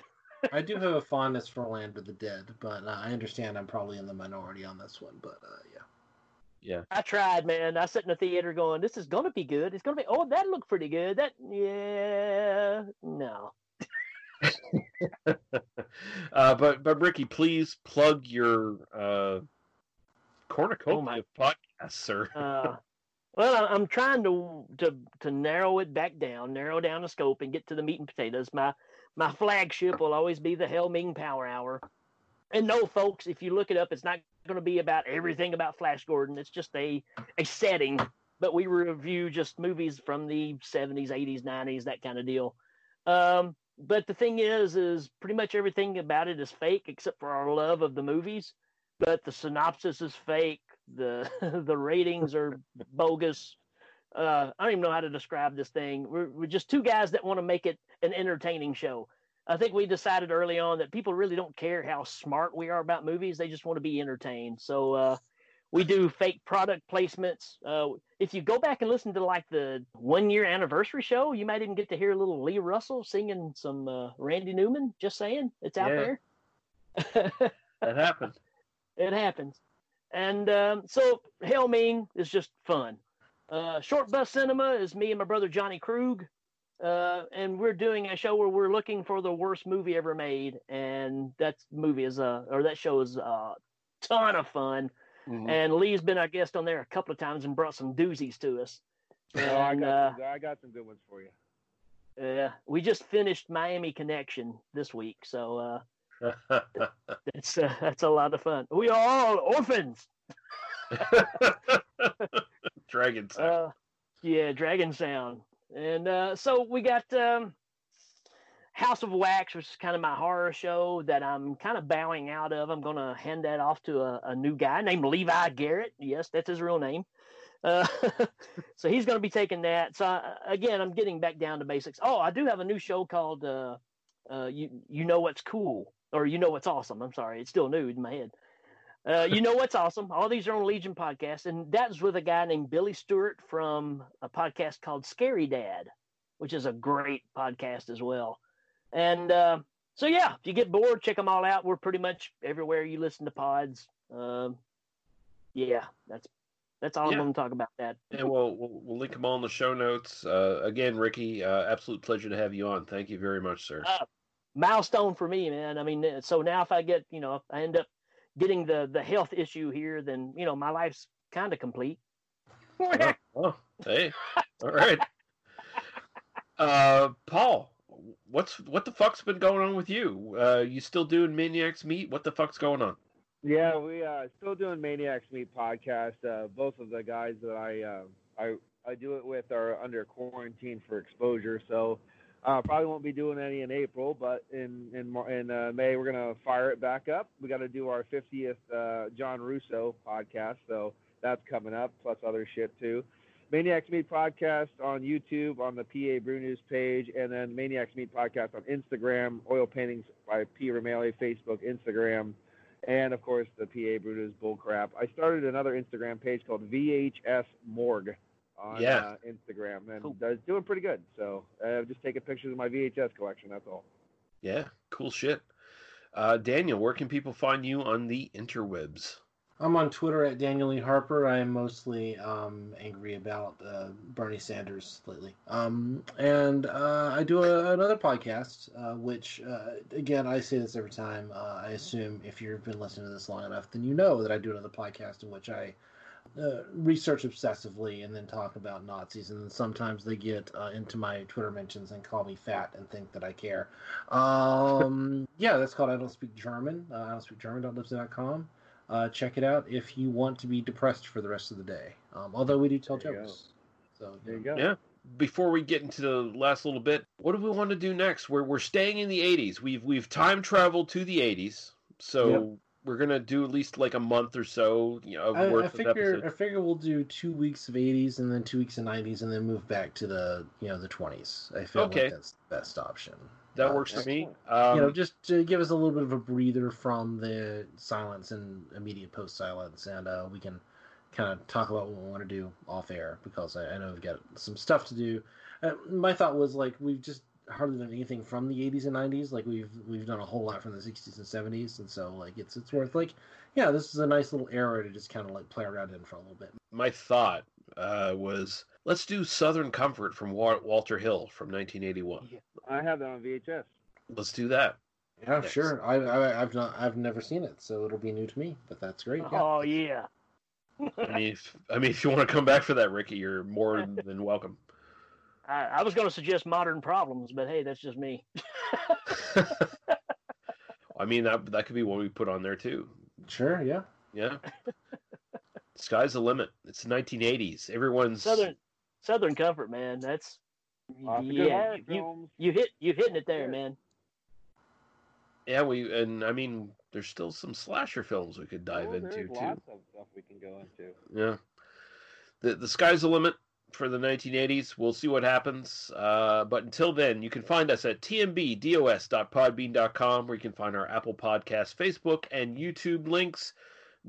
I do have a fondness for Land of the Dead, but uh, I understand I'm probably in the minority on this one. But uh, yeah. Yeah. I tried, man. I sat in the theater going, "This is gonna be good. It's gonna be. Oh, that looked pretty good. That, yeah, no. uh, but but Ricky, please plug your uh, cornucopia of podcasts, sir. Uh, well, I'm trying to to to narrow it back down, narrow down the scope, and get to the meat and potatoes. My my flagship will always be the Hail Ming Power Hour. And no, folks, if you look it up, it's not going to be about everything about Flash Gordon. It's just a a setting. But we review just movies from the 70s, 80s, 90s, that kind of deal. Um, but the thing is, is pretty much everything about it is fake except for our love of the movies. But the synopsis is fake. The the ratings are bogus. Uh, I don't even know how to describe this thing. We're, we're just two guys that want to make it an entertaining show. I think we decided early on that people really don't care how smart we are about movies. They just want to be entertained. So uh, we do fake product placements. Uh, if you go back and listen to like the one year anniversary show, you might even get to hear a little Lee Russell singing some uh, Randy Newman. Just saying, it's out Yeah. there. that happened. It happens. And um, so Hail Ming is just fun. Uh, Short Bus Cinema is me and my brother Johnny Krug. Uh, and we're doing a show where we're looking for the worst movie ever made. And that movie is, uh, or that show is a ton of fun. Mhm. And Lee's been our guest on there a couple of times and brought some doozies to us. Oh, I got, uh, some, I got some good ones for you. uh, we just finished Miami Connection this week, so uh, it's uh, that's a lot of fun. We are all orphans. Dragon Sound. Uh, yeah, Dragon Sound, and uh, so we got um, House of Wax, which is kind of my horror show that I'm kind of bowing out of. I'm gonna hand that off to a, a new guy named Levi Garrett. Yes, that's his real name. Uh, so he's going to be taking that. So uh, again, I'm getting back down to basics. Oh, I do have a new show called uh, uh, "You You Know What's Cool" or "You Know What's Awesome." I'm sorry, it's still new in my head. Uh, you know what's awesome? All these are on Legion podcast, and that's with a guy named Billy Stewart from a podcast called Scary Dad, which is a great podcast as well. And uh, so, yeah, if you get bored, check them all out. We're pretty much everywhere you listen to pods. Um, yeah, that's that's all Yeah. I'm going to talk about. That. And we'll, we'll we'll link them all in the show notes. Uh, again, Ricky, uh, absolute pleasure to have you on. Thank you very much, sir. uh, milestone for me, man. I mean, so now if I get, you know, if I end up getting the the health issue here, then you know my life's kind of complete. oh, hey, all right. Uh, Paul, what's what the fuck's been going on with you? Uh, you still doing Maniacs Meet? What the fuck's going on? Yeah, we uh still doing Maniacs Meet podcast. Uh, both of the guys that I uh, I I do it with are under quarantine for exposure, so uh, probably won't be doing any in April. But in in in uh, May we're gonna fire it back up. We got to do our 50th uh, John Russo podcast, so that's coming up, plus other shit too. Maniacs Meet podcast on YouTube on the PA Brew News page, and then Maniacs Meet podcast on Instagram. Oil paintings by P. Romali, Facebook, Instagram and of course the PA Brutus bullcrap. I started another Instagram page called VHS Morgue on Yeah. uh, Instagram, and uh, it's doing pretty good. So uh, just taking pictures of my VHS collection. That's all. Yeah, cool shit. Uh, Daniel, where can people find you on the interwebs? I'm on Twitter at Daniel Lee Harper. I am mostly um, angry about uh, Bernie Sanders lately. Um, and uh, I do a, another podcast, uh, which, uh, again, I say this every time. Uh, I assume if you've been listening to this long enough, then you know that I do another podcast in which I uh, research obsessively and then talk about Nazis. And then sometimes they get uh, into my Twitter mentions and call me fat and think that I care. Um, yeah, that's called I Don't Speak German. Uh, I don't speak German.libsyn.com. Uh, check it out if you want to be depressed for the rest of the day. Um, although we do tell There jokes. So There you go. Yeah. Before we get into the last little bit, what do we want to do next? We're we're staying in the '80s. We've we've time traveled to the '80s, so Yep. We're gonna do at least like a month or so, you know, of I, worth I of figure I figure we'll do two weeks of 80s and then two weeks of 90s and then move back to the you know the 20s. I feel Okay. like that's the best option. That Uh, works for me. you know, Um, just to give us a little bit of a breather from the silence and immediate post silence, and uh, we can kind of talk about what we want to do off air because I, I know we've got some stuff to do. Uh, my thought was like we've just hardly done anything from the 80s and 90s. Like we've we've done a whole lot from the 60s and 70s, and so like it's it's worth like yeah, this is a nice little era to just kind of like play around in for a little bit. my thought uh, was let's do Southern Comfort from Wa- Walter Hill from 1981. I have that on VHS. Let's do that. Yeah, sure. I, I I've not I've never seen it, so it'll be new to me. But that's great. Yeah. Oh yeah. I mean, if, I mean, if you want to come back for that, Ricky, you're more than welcome. I, I was going to suggest modern problems, but hey, that's just me. I mean, that that could be what we put on there too. Sure. Yeah. Yeah. Sky's the limit. It's the 1980s. Everyone's Southern Southern Comfort, man. That's Lots yeah. You, you hit you hitting it there, man. yeah. We and I mean, there's still some slasher films we could dive Oh, into there's too. lots of stuff we can go into. Yeah. The the sky's the limit for the 1980s. We'll see what happens. Uh, but until then, you can find us at tmbdos.podbean.com where you can find our Apple Podcast, Facebook, and YouTube links.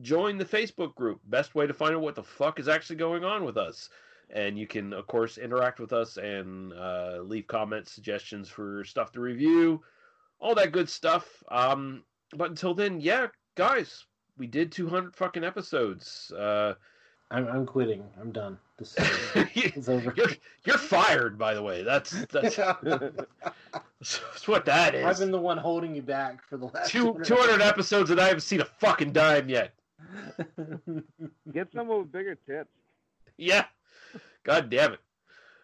Join the Facebook group. Best way to find out what the fuck is actually going on with us. And you can, of course, interact with us and uh, leave comments, suggestions for stuff to review, all that good stuff. Um, but until then, yeah, guys, we did 200 fucking episodes. Uh, I'm I'm quitting. I'm done. This is over. You're you're fired, by the way. That's that's, that's what that is. I've been the one holding you back for the last Two, 200 episodes and I haven't seen a fucking dime yet. Get someone with bigger tits. Yeah. God damn it.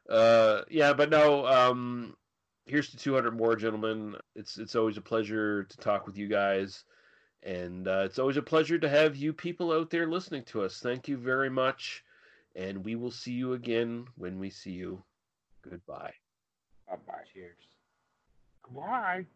Uh, yeah, but no. Um, here's to 200 more, gentlemen. It's it's always a pleasure to talk with you guys, and uh, it's always a pleasure to have you people out there listening to us. Thank you very much, and we will see you again when we see you. Goodbye. Bye bye. Cheers. Bye.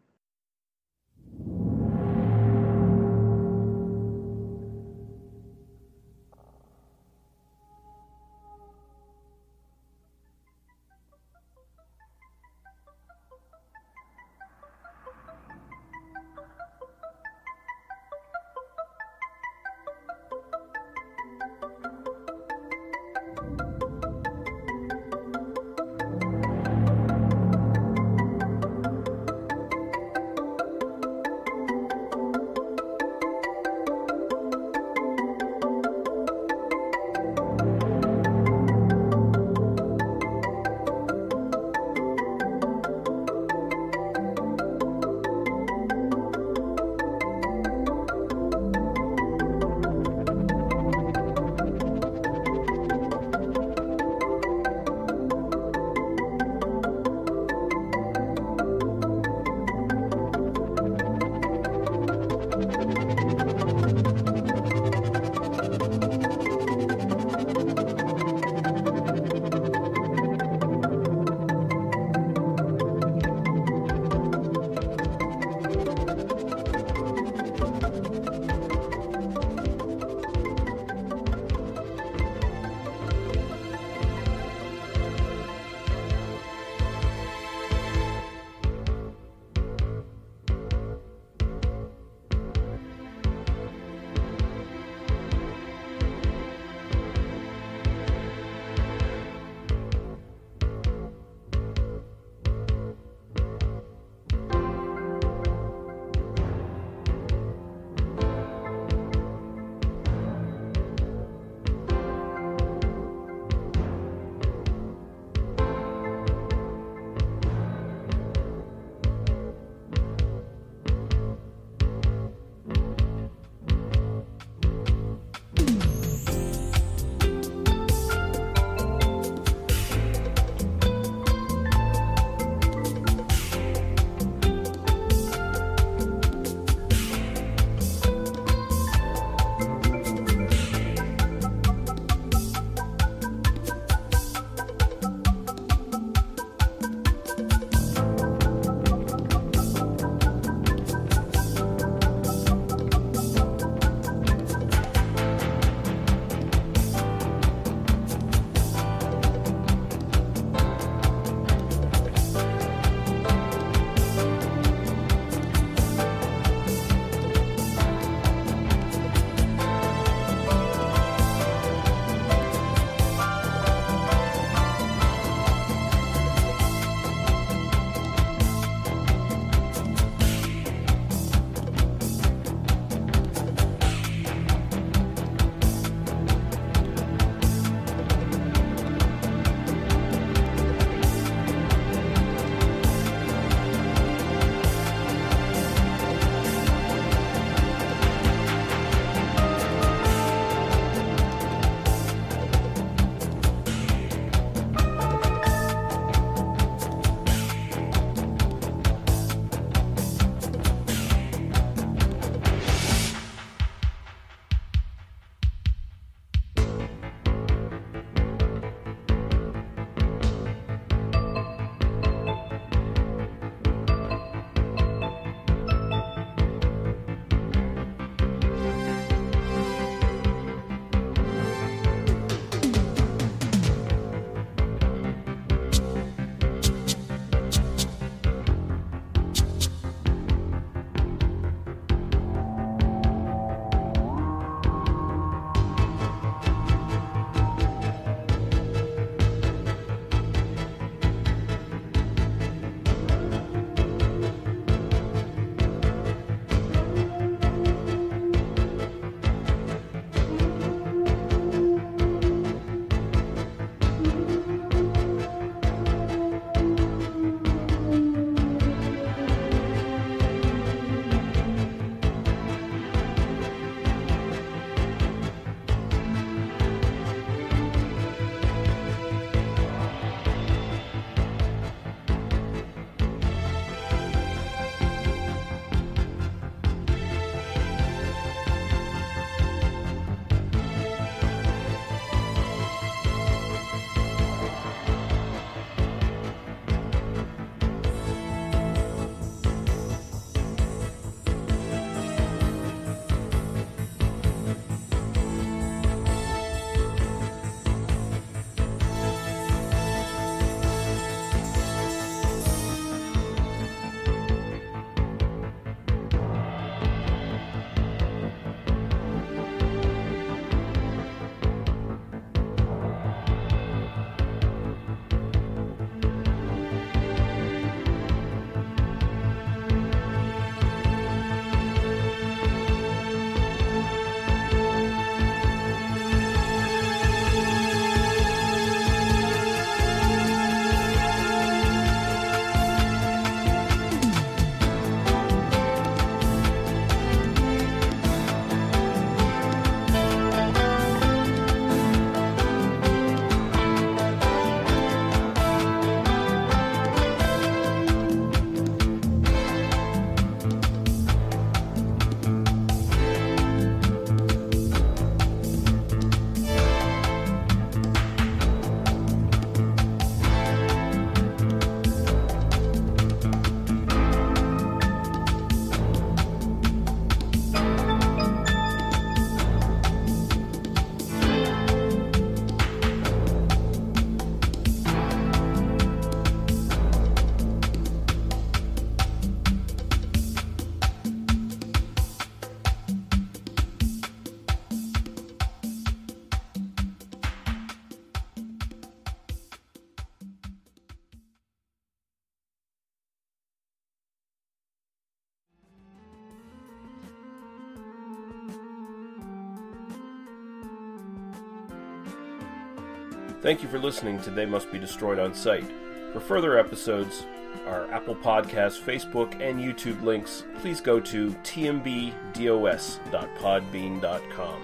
Thank you for listening to They Must Be Destroyed on Sight. For further episodes, our Apple Podcasts, Facebook, and YouTube links, please go to tmbdos.podbean.com.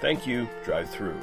Thank you. Drive through.